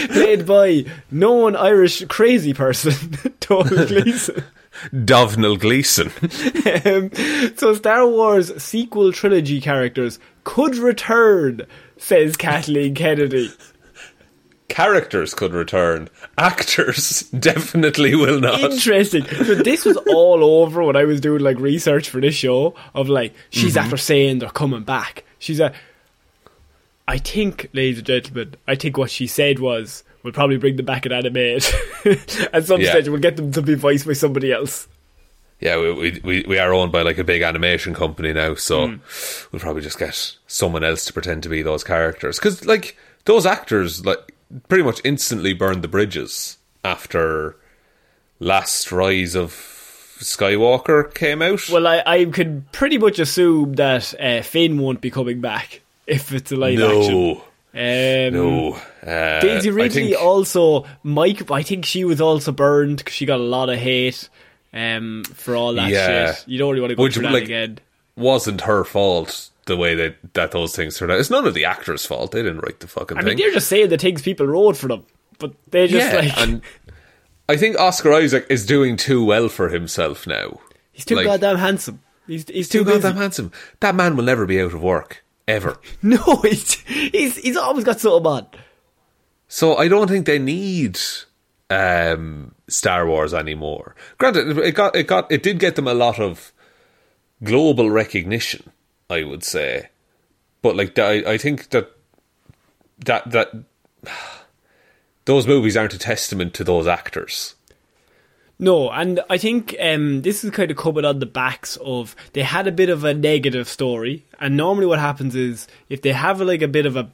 played by known Irish crazy person, Donald Gleeson. Domhnall Gleeson. um, so Star Wars sequel trilogy characters could return, says Kathleen Kennedy. Characters could return. Actors definitely will not. Interesting. So this was all over when I was doing like research for this show of like she's Mm-hmm. after saying they're coming back. She's a. I think, ladies and gentlemen, I think what she said was we'll probably bring them back in animated. At some Yeah. stage, we'll get them to be voiced by somebody else. Yeah, we, we we are owned by like a big animation company now, so Hmm. we'll probably just get someone else to pretend to be those characters. Because like those actors, like pretty much instantly burned the bridges after Last Rise of Skywalker came out. Well, I, I can pretty much assume that uh, Finn won't be coming back if it's a live action. no, Um, no. Uh, Daisy Ridley think- also Mike. I think she was also burned because she got a lot of hate um, for all that Yeah. shit. You don't really want to go Which, through that like, again. wasn't her fault the way that that those things turned out. It's none of the actors' fault. They didn't write the fucking I thing. mean, they're just saying the things people wrote for them, but they just yeah, like and I think Oscar Isaac is doing too well for himself now. he's too like- goddamn handsome. He's he's too, Too goddamn handsome. That man will never be out of work ever. No, he's, he's he's always got something on. So I don't think they need um, Star Wars anymore. Granted, it got it got it did get them a lot of global recognition. I would say, but like I, I think that that that those movies aren't a testament to those actors. No, and I think um, this is kind of coming on the backs of they had a bit of a negative story, and normally what happens is if they have like a bit of a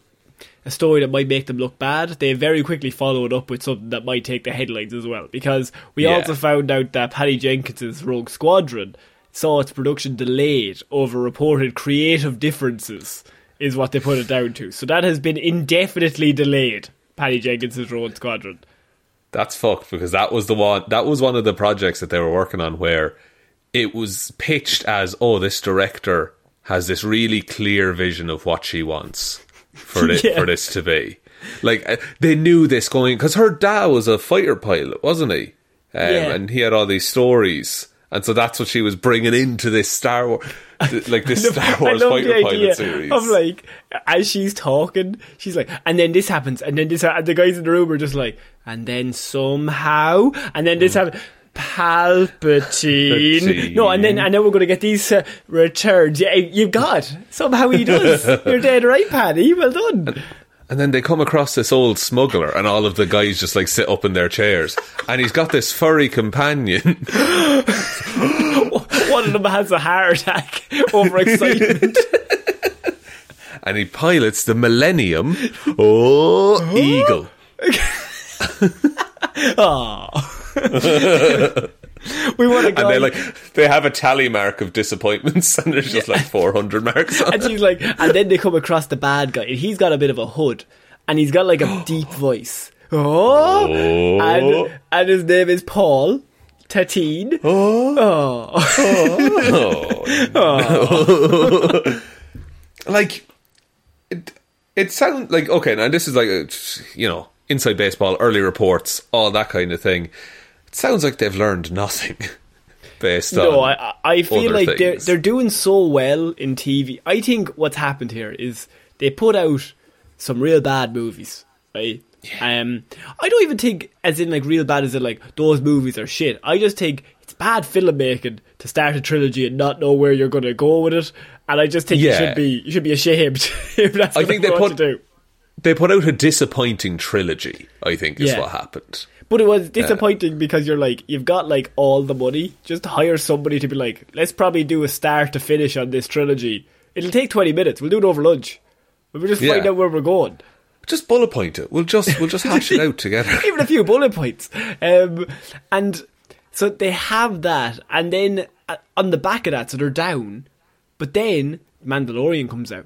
a story that might make them look bad, they very quickly follow it up with something that might take the headlines as well. Because we Yeah. also found out that Patty Jenkins's Rogue Squadron saw its production delayed over reported creative differences, is what they put it down to. So that has been indefinitely delayed. Patty Jenkins's Rogue Squadron. That's fucked because that was the one that was one of the projects that they were working on where it was pitched as oh this director has this really clear vision of what she wants for this, Yeah. for this to be. Like uh, they knew this going because her dad was a fighter pilot, wasn't he? Um, Yeah. And he had all these stories, and so that's what she was bringing into this Star Wars, like this Star Wars fighter pilot series. of like as she's talking, she's like, and then this happens, and then this, ha-, and the guys in the room are just like, and then somehow, and then this happens. Palpatine. Palpatine. No, and then I know we're going to get these uh, returns. Yeah, you got somehow he does. You're dead right, Paddy. Well done. And then they come across this old smuggler, and all of the guys just like sit up in their chairs, and he's got this furry companion. One of them has a heart attack over excitement. and he pilots the Millennium oh Eagle. We want a guy. And they like they have a tally mark of disappointments, and there's just like 400 marks on and she's like, and then they come across the bad guy, and he's got a bit of a hood, and he's got like a deep voice. Oh, and oh. and his name is Paul Tatine. Oh, oh, oh. oh. like it, it sounds like okay now this is like a, you know inside baseball early reports all that kind of thing sounds like they've learned nothing based no, on I I feel like they're they're doing so well in TV. I think what's happened here is they put out some real bad movies, right? Um, I don't even think as in like real bad as in like those movies are shit. I just think it's bad filmmaking to start a trilogy and not know where you're going to go with it. And I just think you Yeah. should be you should be ashamed if that's I what think they put- to do. they put out a disappointing trilogy I think is Yeah. what happened But it was disappointing because you're like, you've got like all the money. Just hire somebody to be like, let's probably do a start to finish on this trilogy. It'll take 20 minutes. We'll do it over lunch. We'll just find out where we're going. just bullet point it we'll just we'll just hash it out together Even a few bullet points. Um, and so they have that. And then uh, on the back of that, so they're down. But then Mandalorian comes out.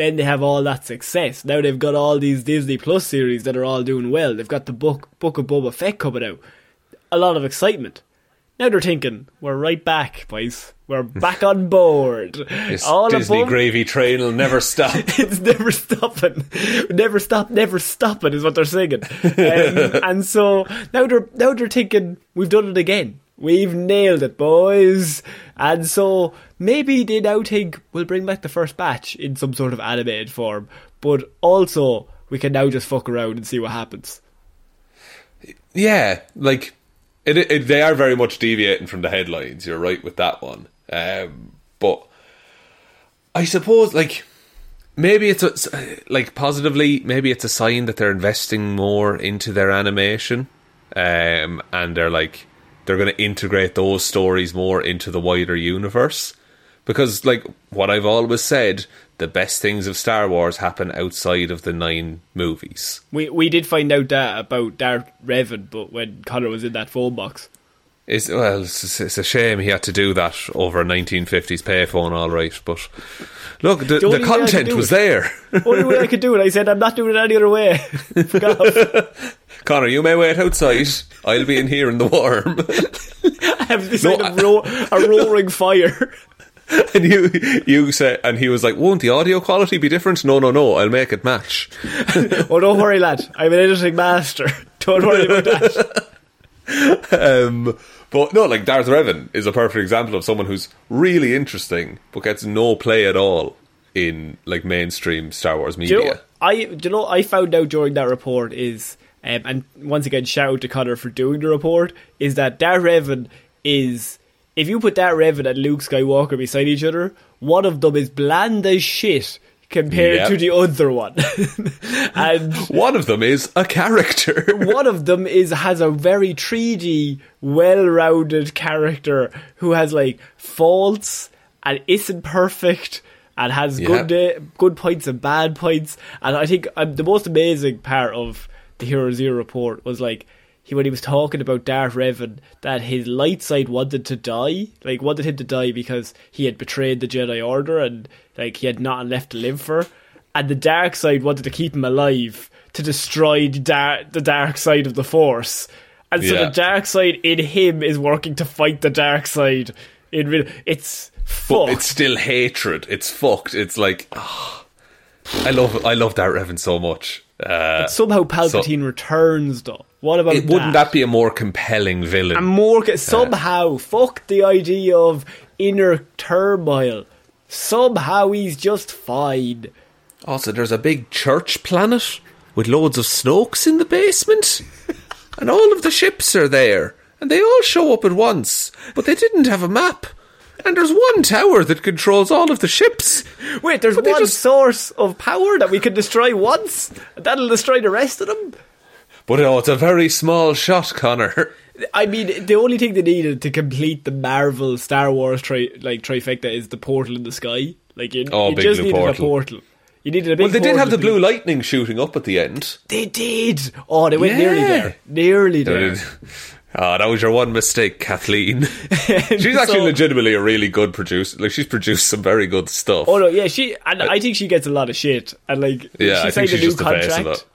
Then they have all that success. Now they've got all these Disney Plus series that are all doing well. They've got the book Book of Boba Fett coming out. A lot of excitement. Now they're thinking, we're right back, boys. We're back on board. this all Disney above- gravy train will never stop it's never stopping. Never stop, never stopping is what they're singing. Um, and so now they're now they're thinking we've done it again. We've nailed it, boys. And so maybe they now think we'll bring back the first batch in some sort of animated form, but also we can now just fuck around and see what happens. Yeah, like it, it, they are very much deviating from the headlines. You're right with that one. Um, but I suppose, like maybe it's a, like positively, maybe it's a sign that they're investing more into their animation, um, and they're like they're going to integrate those stories more into the wider universe. Because, like what I've always said, the best things of Star Wars happen outside of the nine movies. We we did find out that about Darth Revan, but when Conor was in that phone box. It's, well, it's, it's a shame he had to do that over a 1950s payphone, all right. But look, the, The the way I could content was it- there. Only way I could do it, I said I'm not doing it any other way. Conor, you may wait outside. I'll be in here in the warm. I have this No, kind of ro- a roaring fire. and you, you say, and he was like, "Won't the audio quality be different?" No, no, no. I'll make it match. well, don't worry, lad. I'm an editing master. Don't worry about that. Um, but no, like Darth Revan is a perfect example of someone who's really interesting but gets no play at all in like mainstream Star Wars Do media. you know, I, do you know, I found out during that report is, um, and once again, shout out to Conor for doing the report, is that Darth Revan is, if you put Darth Revan and Luke Skywalker beside each other, one of them is bland as shit compared Yep. to the other one. and One of them is a character. one of them is has a very 3D, well-rounded character who has like faults and isn't perfect and has Yeah. good day, good points and bad points. And I think um, the most amazing part of the Hero Zero report was like he when he was talking about Darth Revan that his light side wanted to die, like wanted him to die because he had betrayed the Jedi Order and like he had nothing left to live for, and the dark side wanted to keep him alive to destroy the dark, the dark side of the Force, and so Yeah. the dark side in him is working to fight the dark side. In real, it's But it's still hatred. It's fucked. It's like ah. I love I love Darth Revan so much. Uh, Somehow Palpatine returns though. What about it, wouldn't that be a more compelling villain? and more ca- somehow fuck the idea of inner turmoil. Somehow he's just fine. also, there's a big church planet with loads of Snokes in the basement, and all of the ships are there, and they all show up at once, but they didn't have a map. And there's one tower that controls all of the ships. Wait, there's But one just- source of power that we can destroy once. That'll destroy the rest of them. But oh, it's a very small shot, Conor. I mean, the only thing they needed to complete the Marvel Star Wars tri- like trifecta is the portal in the sky. Like you, Oh, you big just needed portal. a portal. You needed a big. Well, they did have the blue people. lightning shooting up at the end. They did. Oh, they went nearly there. Nearly there. Ah, that was your one mistake, Kathleen. she's actually So- legitimately a really good producer. Like she's produced some very good stuff. Oh no, yeah, she and I think she gets a lot of shit. And like, Yeah, she I signed a new just the face of contract.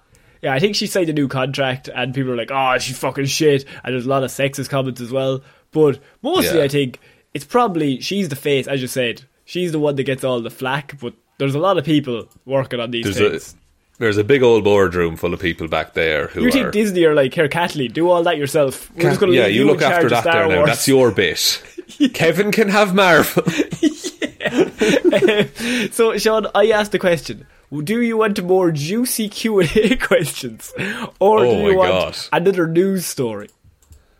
Yeah, I think she signed a new contract, and people are like, "Oh, she's fucking shit." And there's a lot of sexist comments as well. But mostly, Yeah. I think it's probably she's the face, as you said. She's the one that gets all the flack. But there's a lot of people working on these There's things. a there's a big old boardroom full of people back there who you are. think Disney are like, "Here, Kathleen, do all that yourself." We're just gonna yeah, leave you look after that there now. Wars." That's your bit. Kevin can have Marvel. Yeah. so, Shaun, I asked the question: Do you want more juicy Q and A questions, or do Oh you want God. another news story?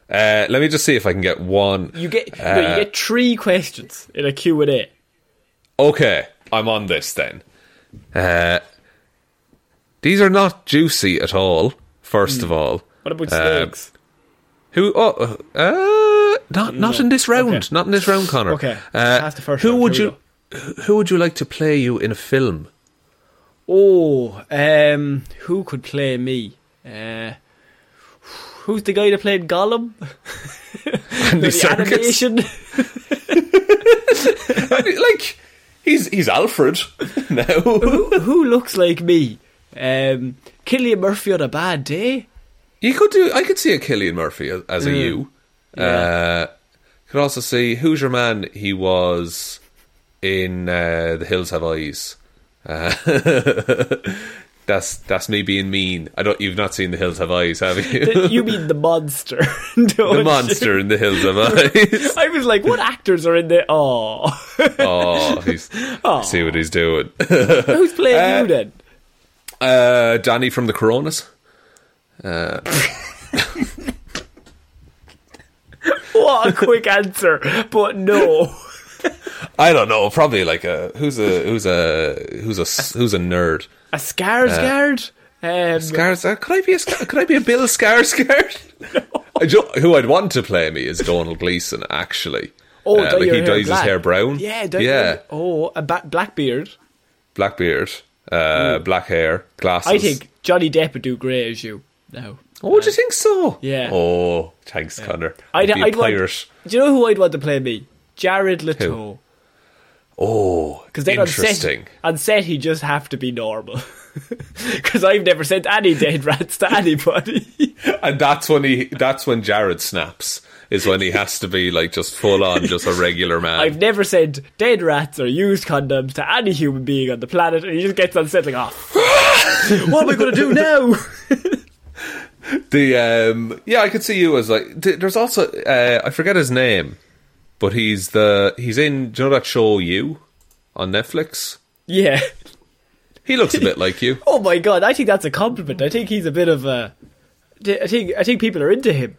Uh, let me just see if I can get one. You get no, Uh, you get three questions in a Q and A. Okay, I'm on this then. Uh, these are not juicy at all. First of all, What about snakes? who? Oh, uh, not not in this round. Okay. Not in this round, Conor. Okay, Uh, that's the first who round. would Here you? Who would you like to play you in a film? Oh, um, who could play me? Uh, who's the guy that played Gollum? Andy the Serkis? animation. Like he's he's Alfred now. who, who looks like me? Um, Cillian Murphy on a bad day. You could do. I could see a Cillian Murphy as, as a you. Uh, could also see who's your man. He was in uh, The Hills Have Eyes. Uh, that's that's me being mean. I don't. You've not seen The Hills Have Eyes, have you? you mean the monster? the Don't you? monster in The Hills Have Eyes. I was like, what actors are in there? Oh, oh, he's see what he's doing. who's playing Uh, you then? Uh, Danny from The Coronas. What a quick answer, but no. I don't know. Probably like a who's a who's a who's a who's a nerd. A Skarsgård? Um, Scars. Uh, could I be a could I be a Bill Skarsgård? I jo- who I'd want to play me is Donald Gleeson. Actually, oh, Uh, like he dyes black. his hair brown. Yeah, yeah. Oh, a ba- Blackbeard. Black beard, uh, black hair, glasses. I think Johnny Depp would do great as you. No. Oh, would you think so? Yeah. Oh, thanks, Conor. I'd, I'd be a I'd want, do you know who I'd want to play me? Jared Leto. Oh, Because then on interesting. set, on set he just have to be normal. Because I've never sent any dead rats to anybody. and that's when he. That's when Jared snaps. Is when he has to be like just full on, just a regular man. I've never sent dead rats or used condoms to any human being on the planet, and he just gets on set like, oh, what am I going to do now? The um, yeah, I could see you as like. There's also uh, I forget his name, but he's the he's in. Do you know that show You on Netflix? yeah. He looks a bit like you. Oh my god, I think that's a compliment. I think he's a bit of a. I think I think people are into him.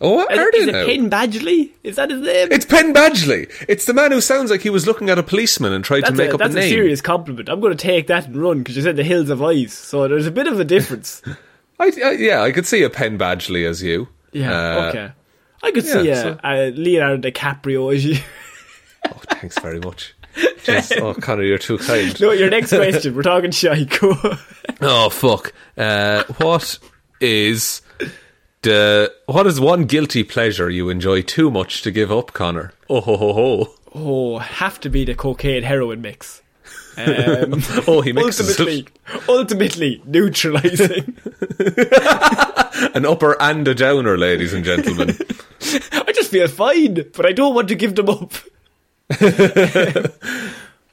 Oh, what are they is it now? Penn Badgley? Is that his name? It's Penn Badgley. It's the man who sounds like he was looking at a policeman and tried that's to make a, up that's a a serious compliment. I'm going to take that and run because you said the hills of eyes, so there's a bit of a difference. I, I, yeah, I could see a Penn Badgley as you. Yeah, Uh, okay. I could see yeah, uh, so- uh, Leonardo DiCaprio as you. Oh, thanks very much. Jeez, oh, Conor, you're too kind. no, your next question. We're talking Shaiko. Oh fuck! Uh, what is the what is one guilty pleasure you enjoy too much to give up, Conor? Oh ho ho ho! oh, have to be the cocaine heroin mix. Um, Oh, he mixes ultimately, it. ultimately neutralizing. An upper and a downer, ladies and gentlemen. I just feel fine, but I don't want to give them up.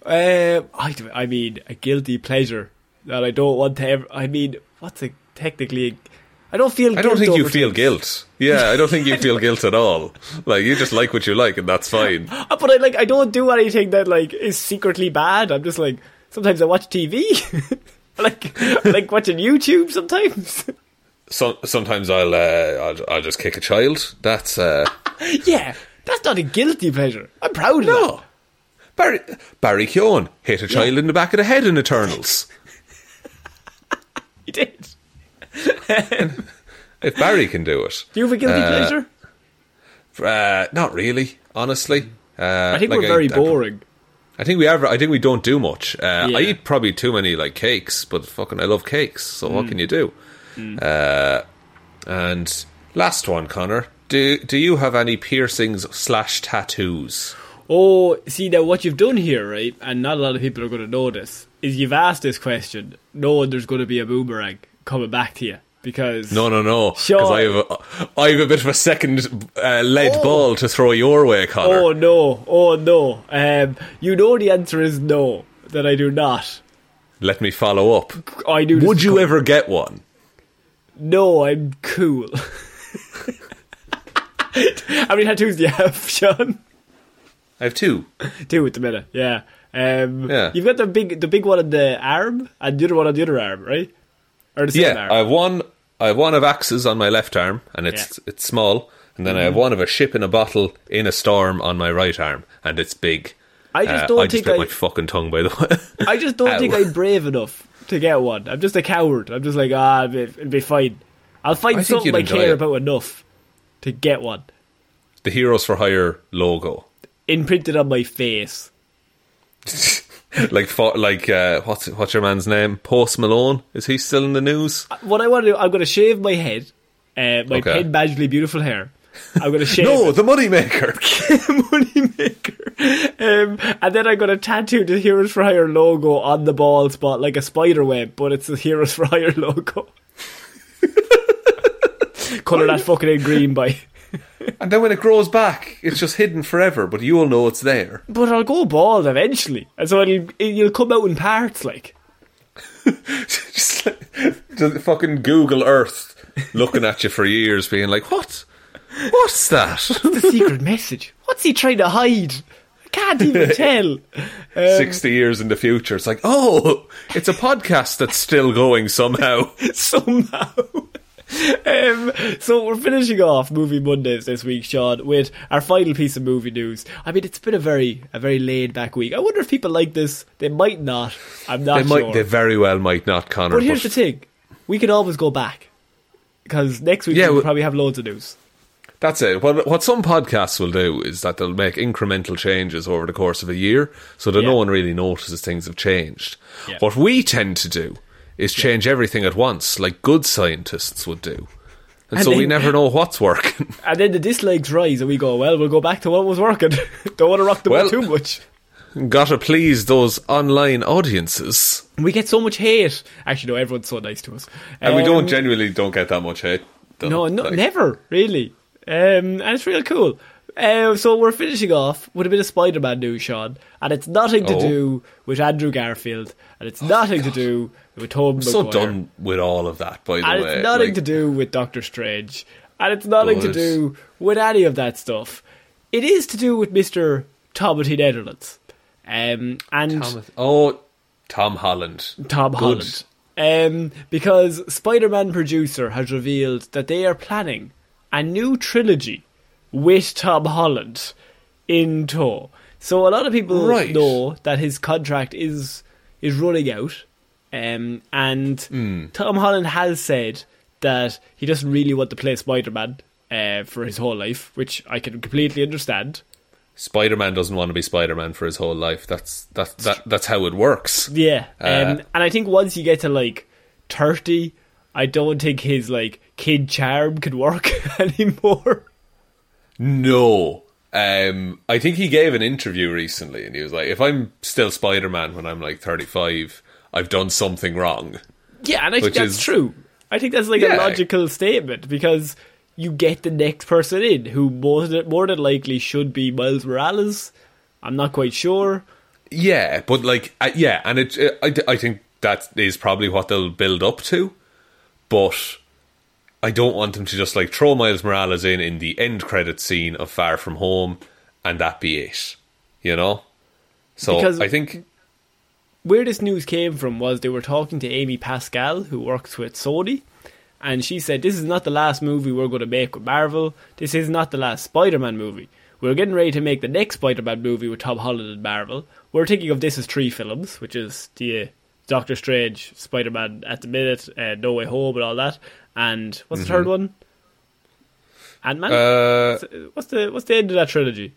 um, I, I mean, a guilty pleasure that I don't want to ever. I mean, what's a technically? I don't feel. I don't think you feel things. guilt. Yeah, I don't think you feel guilt at all. Like you just like what you like, and that's fine. Uh, But I like. I don't do anything that like is secretly bad. I'm just like. Sometimes I watch TV. Like I like watching YouTube sometimes. So, sometimes I'll, uh, I'll I'll just kick a child. That's uh, yeah, that's not a guilty pleasure. I'm proud of no. that. Barry Barry Keoghan hit a child in the back of the head in Eternals. He did. If Barry can do it, Do you have a guilty Uh, pleasure? uh, not really. Honestly, uh, I think like we're very I- boring. I think we ever. I think we don't do much. Uh, I eat probably too many like cakes, but fucking I love cakes. So Mm. what can you do? Uh, and last one, Conor. Do do you have any piercings slash tattoos? Oh, see now what you've done here, right? And not a lot of people are going to know this. Is you've asked this question, knowing there's going to be a boomerang coming back to you because No, no, no. Because Sure. I have a, I have a bit of a second uh, lead ball to throw your way, Conor. Oh no! Oh no! Um, you know the answer is no. That I do not. Let me follow up. I do. Would you co- ever get one? No, I'm cool. How many tattoos do you have, Shaun? I have two. Two at the minute. Yeah. Um, Yeah. You've got the big, the big one on the arm, and the other one on the other arm, right? Or the same Yeah, arm. I have one. I have one of axes on my left arm, and it's it's small. And then I Mm-hmm. have one of a ship in a bottle in a storm on my right arm, and it's big. I just Uh, don't I just think I. my fucking tongue, by the way. I just don't Ow. think I'm brave enough to get one. I'm just a coward. I'm just like, ah, it'll be, it'll be fine. I'll find I something I care it. about enough to get one the Heroes for Hire logo, imprinted on my face. like fo- like uh, what's what's your man's name? Post Malone. Is he still in the news? What I want to do, I'm going to shave my head, uh, my Okay. Penn Badgley beautiful hair. I'm going to shave No, the Moneymaker. moneymaker, um, and then I'm going to tattoo the Heroes for Hire logo on the ball spot like a spider web, but it's the Heroes for Hire logo. Color that fucking in green by. and then when it grows back, it's just hidden forever. But you'll know it's there. But I'll go bald eventually, and so it'll, it'll come out in parts like. just like, just fucking Google Earth looking at you for years, being like, "What? What's that?" The secret message. What's he trying to hide? I can't even tell. Um, Sixty years in the future, it's like, "Oh, it's a podcast that's still going somehow." somehow. Um, so we're finishing off movie Mondays this week, Shaun, with our final piece of movie news. I mean, it's been a very, a very laid back week. I wonder if people like this. They might not. I'm not They sure. might, they very well might not, Conor. but here's the thing: we can always go back because next week Yeah, we'll well- probably have loads of news. That's it. What what some podcasts will do is that they'll make incremental changes over the course of a year, so that Yeah. no one really notices things have changed. Yeah. What we tend to do is change everything at once, like good scientists would do, and, And so we never know what's working. And then the dislikes rise, and we go, "Well, we'll go back to what was working. Don't want to rock the boat Well- too much." Gotta please those online audiences, We get so much hate. Actually, no, everyone's so nice to us, and we Um, don't genuinely don't get that much hate. No, no Like, never really. Um, and it's real cool. Uh, so we're finishing off with a bit of Spider-Man news, Shaun, and it's nothing to Oh. do with Andrew Garfield, and it's nothing to do with Tom I'm so done with all of that. By the and way, it's nothing Like, to do with Doctor Strange, and it's nothing to do with any of that stuff. It is to do with Mister Tommy Netherlands, um, and Thomas- oh, Tom Holland. Tom Good. Holland. Um, because Spider Man producer has revealed that they are planning a new trilogy with Tom Holland in tow. So a lot of people Right. know that his contract is is running out. Um, and Hmm. Tom Holland has said that he doesn't really want to play Spider Man uh, for his whole life, which I can completely understand. Spider Man doesn't want to be Spider Man for his whole life. That's that, that that's how it works. Yeah, um, Uh, and I think once you get to like thirty, I don't think his like kid charm could work anymore. No. Um, I think he gave an interview recently, and he was like, "If I'm still Spider Man when I'm like 35, I've done something wrong." Yeah, and I think that's is- true. I think that's like a logical statement because you get the next person in who more than, more than likely should be Miles Morales. I'm not quite sure. Yeah, but like, uh, yeah, and it, uh, I, I think that is probably what they'll build up to, but I don't want them to just like throw Miles Morales in in the end credit scene of Far From Home, and that be it, you know. So Because- I think where this news came from was they were talking to Amy Pascal, who works with Sony, and she said, This is not the last movie we're going to make with Marvel. This is not the last Spider Man movie. We're getting ready to make the next Spider Man movie with Tom Holland and Marvel. We're thinking of this as three films, which is the Doctor Strange, Spider Man at the minute, uh, No Way Home, and all that. And what's the third one? Ant Man? uh, what's the what's the end of that trilogy?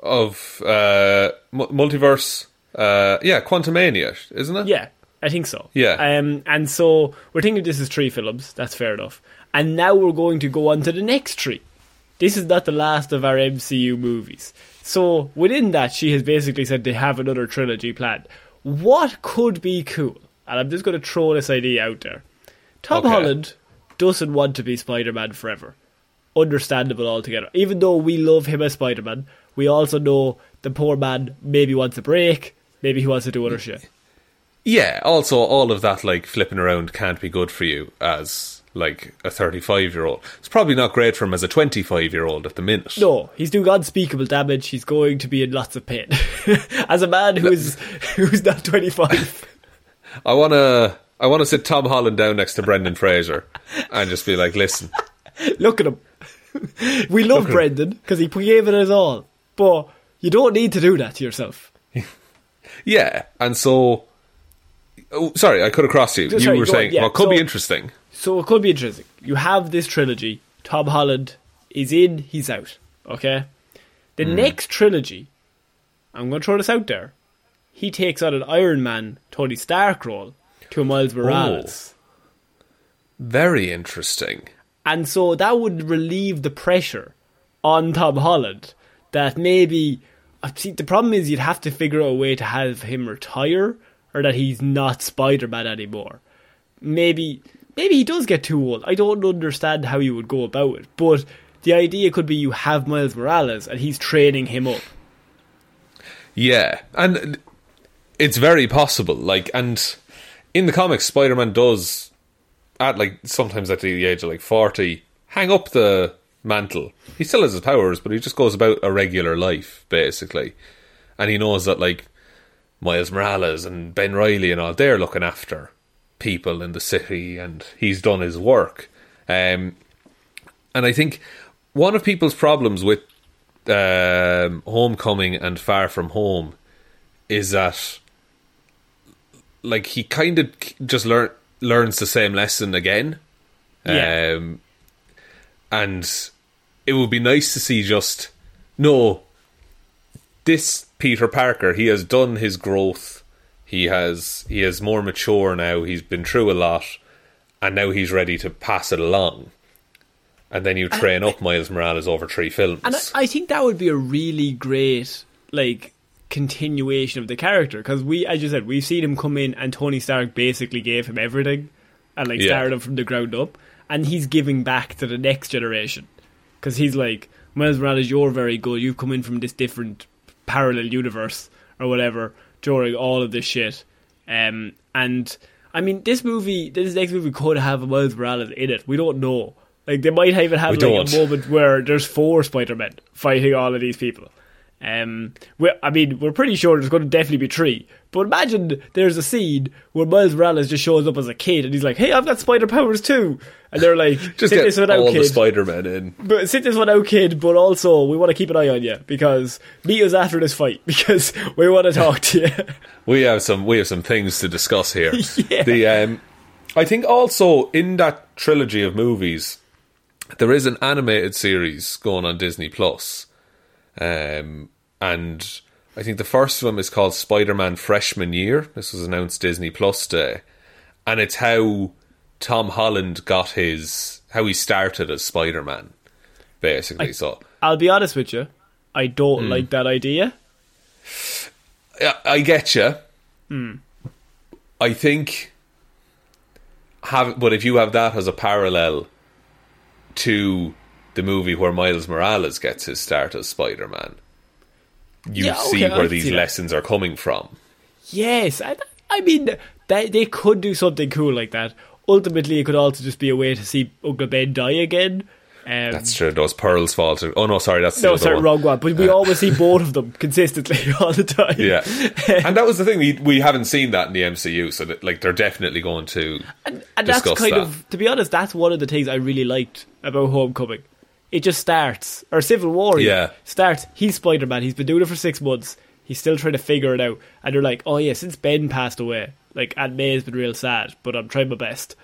of uh, multiverse. Uh, yeah, Quantumania, isn't it? Yeah, I think so. Yeah. Um, and so we're thinking this is three films. That's fair enough. And now we're going to go on to the next three. This is not the last of our MCU movies. So within that, she has basically said they have another trilogy planned. What could be cool? And I'm just going to throw this idea out there. Tom Okay. Holland doesn't want to be Spider-Man forever. Understandable altogether. Even though we love him as Spider-Man, we also know the poor man maybe wants a break. Maybe he wants to do other shit. Yeah. Also, all of that like flipping around can't be good for you as like a thirty-five-year-old. It's probably not great for him as a twenty-five-year-old at the minute. No, he's doing unspeakable damage. He's going to be in lots of pain. As a man who's who's not twenty five. I wanna. I want to sit Tom Holland down next to Brendan Fraser and just be like, listen, Look at him. We love Brendan because he gave it his all, but you don't need to do that to yourself. yeah. And so, oh, sorry, I cut across you. Sorry, you were go on, saying, yeah, well, it could be interesting. So it could be interesting. You have this trilogy. Tom Holland is in, he's out. Okay? The hmm. next trilogy, I'm going to throw this out there. He takes on an Iron Man, Tony Stark role to Miles Morales. Very interesting. And so that would relieve the pressure on Tom Holland that maybe. uh, See, the problem is you'd have to figure out a way to have him retire or that he's not Spider Man anymore. Maybe. Maybe he does get too old. I don't understand how you would go about it. But the idea could be you have Miles Morales and he's training him up. Yeah, and it's very possible. Like, and in the comics, Spider-Man does at like sometimes at the age of like forty hang up the mantle. He still has his powers, but he just goes about a regular life basically, and he knows that like Miles Morales and Ben Reilly and all they're looking after people in the city, and he's done his work. Um, and I think one of people's problems with um, Homecoming and Far From Home is that like he kind of just learn learns the same lesson again. Yeah. Um, and it would be nice to see just no this Peter Parker he has done his growth he has he is more mature now he's been through a lot and now he's ready to pass it along and then you train up Miles Morales over three films And I, I think that would be a really great like continuation of the character because we, as you said, we've seen him come in and Tony Stark basically gave him everything and like Yeah. started him from the ground up, and he's giving back to the next generation because he's like Miles Morales, you're very good. You've come in from this different parallel universe or whatever during all of this shit, um, and. I mean, this movie, this next movie could have a Miles Morales in it. We don't know. Like, they might even have We like don't. a moment where there's four Spider-Men fighting all of these people. Um, we I mean, we're pretty sure there's going to definitely be three. But imagine there's a scene where Miles Morales just shows up as a kid and he's like, "Hey, I've got spider powers too," and they're like, just "Sit get this one out, all the. Spider-Men in but sit this one out, kid. But also, we want to keep an eye on you because meet us after this fight because we want to talk to you. we have some we have some things to discuss here. Yeah. The um, I think also in that trilogy of movies, there is an animated series going on Disney Plus, um, and I think the first of them is called Spider-Man Freshman Year. This was announced Disney Plus Day, and it's how Tom Holland got his how he started as Spider-Man, basically. so I'll be honest with you, I don't Hmm. like that idea. I, I get you. Hmm. I think have, but if you have that as a parallel to the movie where Miles Morales gets his start as Spider-Man, you Yeah, see where these that. lessons are coming from. Yes, I, I mean they they could do something cool like that. Ultimately, it could also just be a way to see Uncle Ben die again. Um, That's true. Those pearls fall to. Oh no, sorry, that's the no, sorry, one. wrong one. But we always see both of them consistently all the time. Yeah, and that was the thing. We we haven't seen that in the MCU, so that, like they're definitely going to and, and that's kind that. of, to be honest, that's one of the things I really liked about Homecoming. It just starts, or Civil War, Yeah. starts. He's Spider Man. He's been doing it for six months. He's still trying to figure it out, and they're like, "Oh yeah, since Ben passed away, like Aunt May has been real sad, but I'm trying my best."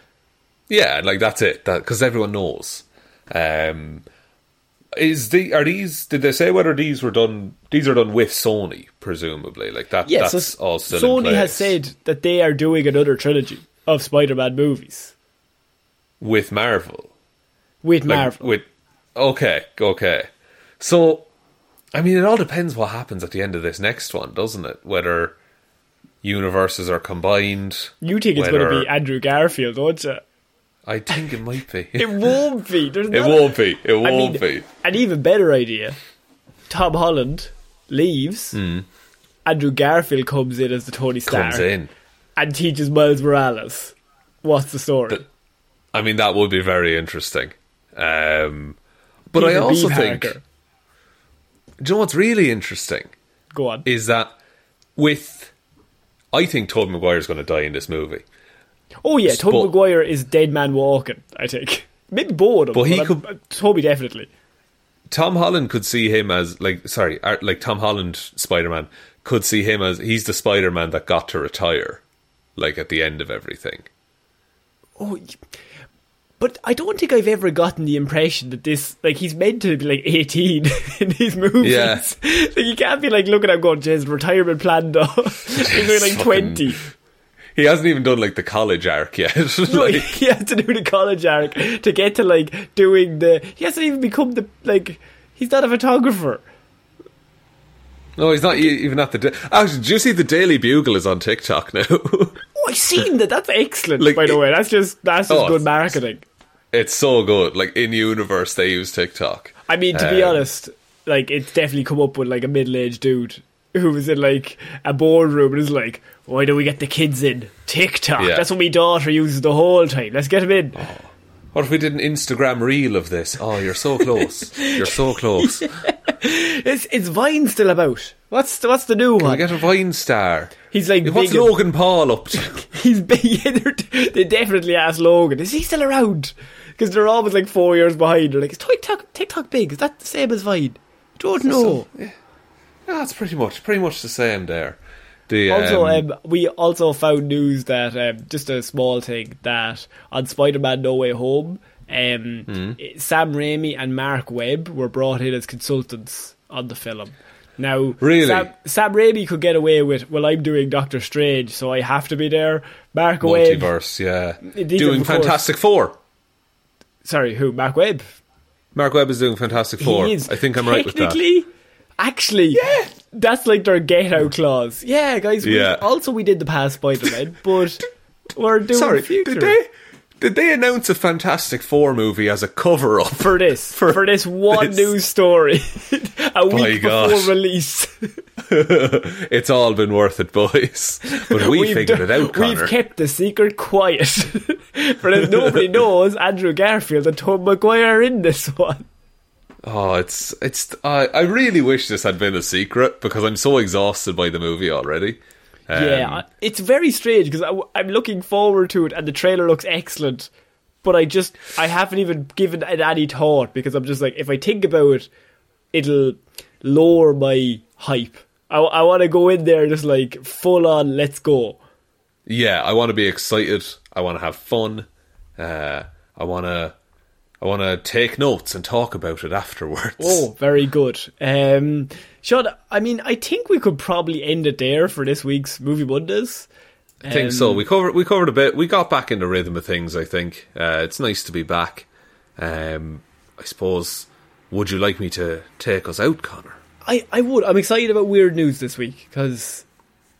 Yeah, like that's it. That because everyone knows. Um, is the are these? Did they say whether these were done? These are done with Sony, presumably. Like that. Yeah, that's so all still. Sony has said that they are doing another trilogy of Spider-Man movies with Marvel. with Like, Marvel. With okay, okay. So, I mean, it all depends what happens at the end of this next one, doesn't it? Whether universes are combined. you think it's going to be Andrew Garfield, don't you? I think it might be. It won't be. There's It won't be. It won't I mean, be. An even better idea. Tom Holland leaves. Andrew Garfield comes in as the Tony Stark. Comes in. and teaches Miles Morales. What's the story? That- I mean, that would be very interesting. Um, but I Peter B. also think. Parker. Do you know what's really interesting? Go on. Is that with. I think Tobey Maguire's going to die in this movie. oh yeah, but- Maguire is Dead Man Walking. I think maybe bored of But he I'm- could- uh, Tobey definitely. Tom Holland could see him as like sorry, like Tom Holland Spider Man could see him as he's the Spider Man that got to retire, like at the end of everything. Oh, but I don't think I've ever gotten the impression that this like he's meant to be like eighteen in these movies. Yeah. like you can't be like looking at him going, "His retirement planned off." he's only like twenty. He hasn't even done like the college arc yet. No, Like, he has to do the college arc to get to like doing the. He hasn't even become the like. He's not a photographer. no, he's not even at the. Da- Actually, do you see the Daily Bugle is on TikTok now? Oh, I've seen that. That's excellent. Like, by the way, that's just that's just Oh, good marketing. It's so good. Like in universe, they use TikTok. I mean, to be Um, honest, like it's definitely come up with like a middle-aged dude who was in like a boardroom and is like, "Why do we get the kids in TikTok? Yeah. That's what my daughter uses the whole time. Let's get them in." What if we did an Instagram reel of this? Oh, you're so close. you're so close. It's it's Vine still about. What's the, what's the new Can one? get a Vine star? He's like What's big Logan Paul up to? He's big. yeah, they definitely asked Logan, "Is he still around?" Because they're always like four years behind. They're like, "Is TikTok TikTok big? Is that the same as Vine?" I don't know. Yeah, it's pretty much pretty much the same there. The Also, um, um, we also found news that um, just a small thing that on Spider-Man: No Way Home, um, Hmm. Sam Raimi and Marc Webb were brought in as consultants on the film. Now, Really? Sam, Sam Raimi could get away with, "Well, I'm doing Doctor Strange, so I have to be there." Marc Webb, multiverse, yeah, doing Fantastic Four. Sorry, who? Marc Webb. Marc Webb is doing Fantastic Four. He is I think I'm right with that. Technically, actually, yeah, that's like their get out clause. Yeah, guys. We, Yeah. Also, we did the past Spider-Man, but we're doing Sorry, future. did they did they announce a Fantastic Four movie as a cover up for this for, this one this. news story a week before release. it's all been worth it, boys. But we We've figured done- it out, Conor. We've kept the secret quiet, for as nobody knows, Andrew Garfield and Tom Maguire are in this one. Oh, it's it's. I I really wish this had been a secret because I'm so exhausted by the movie already. Um, yeah, it's very strange because I'm looking forward to it, and the trailer looks excellent. But I just I haven't even given it any thought because I'm just like if I think about it, it'll lower my hype. I, I want to go in there just like full on. Let's go. yeah. I want to be excited. I want to have fun. Uh, I want to. I want to take notes and talk about it afterwards. Oh, very good. Um, Shaun, I mean, I think we could probably end it there for this week's Movie Mondays. I think so. Um, We covered we covered a bit. We got back in the rhythm of things. I think uh, it's nice to be back. Um, I suppose. Would you like me to take us out, Conor? I, I would. I'm excited about weird news this week because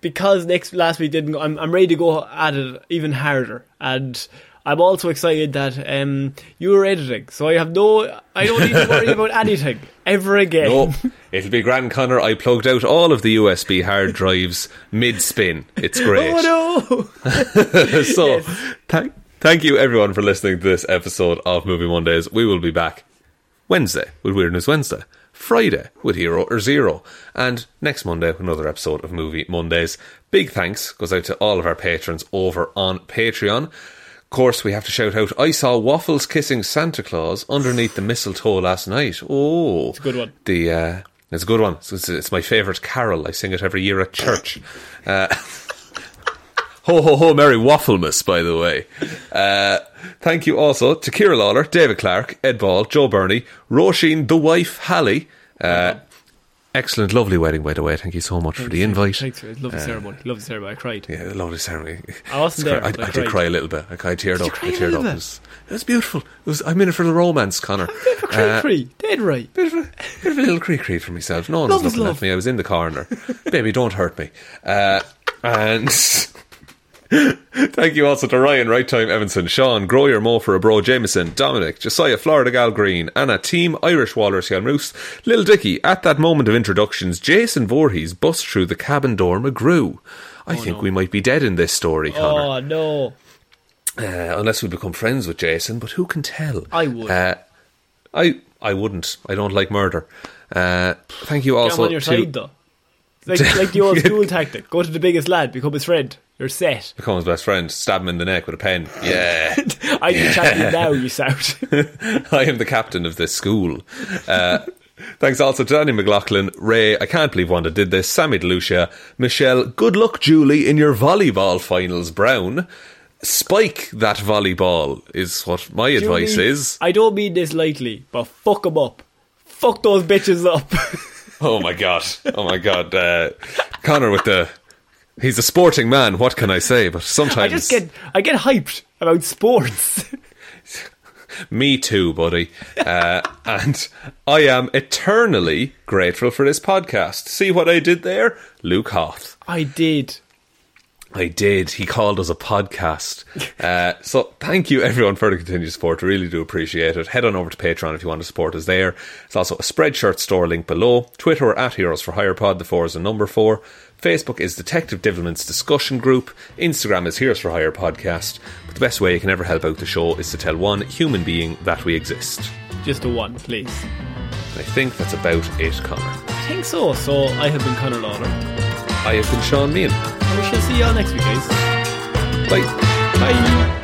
because next last week didn't. Go, I'm I'm ready to go at it even harder, and I'm also excited that um you were editing, so I have no. I don't need to worry about anything ever again. No, it'll be grand, Conor. I plugged out all of the USB hard drives mid spin. It's great. Oh no! so, thank, thank you everyone for listening to this episode of Movie Mondays. We will be back Wednesday with Weird News Wednesday, Friday with Hero or Zero, and next Monday with another episode of Movie Mondays. Big thanks goes out to all of our patrons over on Patreon. Of course, we have to shout out. I saw Waffles kissing Santa Claus underneath the mistletoe last night. Oh, it's a good one. The uh, it's a good one. It's, it's, it's my favourite carol. I sing it every year at church. Uh, Ho ho ho, Merry Wafflemas, by the way. Uh, thank you also to Ciara Lawler, David Clarke, Ed Ball, Joe Bernie, Róisín, the wife, Hally. Uh, excellent, lovely wedding, by the way. Thank you so much for the invite. Thanks, lovely ceremony. Lovely ceremony. I cried. Yeah, lovely ceremony. I wasn't there, I, I I did cried. cry a little bit. I, I teared up. I teared up. It was, it was beautiful. It was. I'm in it for the romance, Conor. Cry, Uh, cry. Dead right. bit of a, bit of a little creak creak for myself. No one Love was looking at me. I was in the corner. Baby, don't hurt me. Uh, and thank you also to Ryan, Right Time Evanson, Shaun, Grow Your Mo for a Bro, Jamieson, Dominic, Jessiah, Florida Gal Green, Anna, Team Irish Walrus Hjelmroos, Lil Dicky. At that moment of introductions, Jason Voorhees bust through the cabin door McGrew. I think we might be dead in this story, Conor. Oh no. Uh, unless we become friends with Jason, but who can tell? I would. Uh, I I wouldn't. I don't like murder. Uh, thank you I'm also on your to side though. Like, like the old school tactic. Go to the biggest lad, become his friend. You're set. become his best friend. Stab him in the neck with a pen. Yeah, I can champion now, you shout. I am the captain of this school. Uh, thanks also to Danny McLaughlin, Ray. I can't believe Wanda did this. Sammy DeLucia, Michelle. Good luck, Julie, in your volleyball finals. Browne. Spike that volleyball is what my advice Julie, is. I don't mean this lightly, but fuck 'em up. Fuck those bitches up. Oh my god! Oh my god! Uh, Conor with the. He's a sporting man. What can I say? But sometimes I just get I get hyped about sports. me too, buddy. Uh, and I am eternally grateful for this podcast. See what I did there, Luke Hoth. I did. I did. He called us a podcast. Uh, so thank you everyone for the continued support. Really do appreciate it. Head on over to Patreon if you want to support us there. There's also a Spreadshirt store link below. Twitter we're at Heroes for Hire Pod. The four is a number four. Facebook is Detective Divilment's discussion group. Instagram is Heroes for Hire Podcast. But the best way you can ever help out the show is to tell one human being that we exist. Just a one, please. And I think that's about it, Conor. I think so. So I have been Conor Lawler. I have been Shaun Meighan. And we shall see you all next week, guys. Bye. Bye.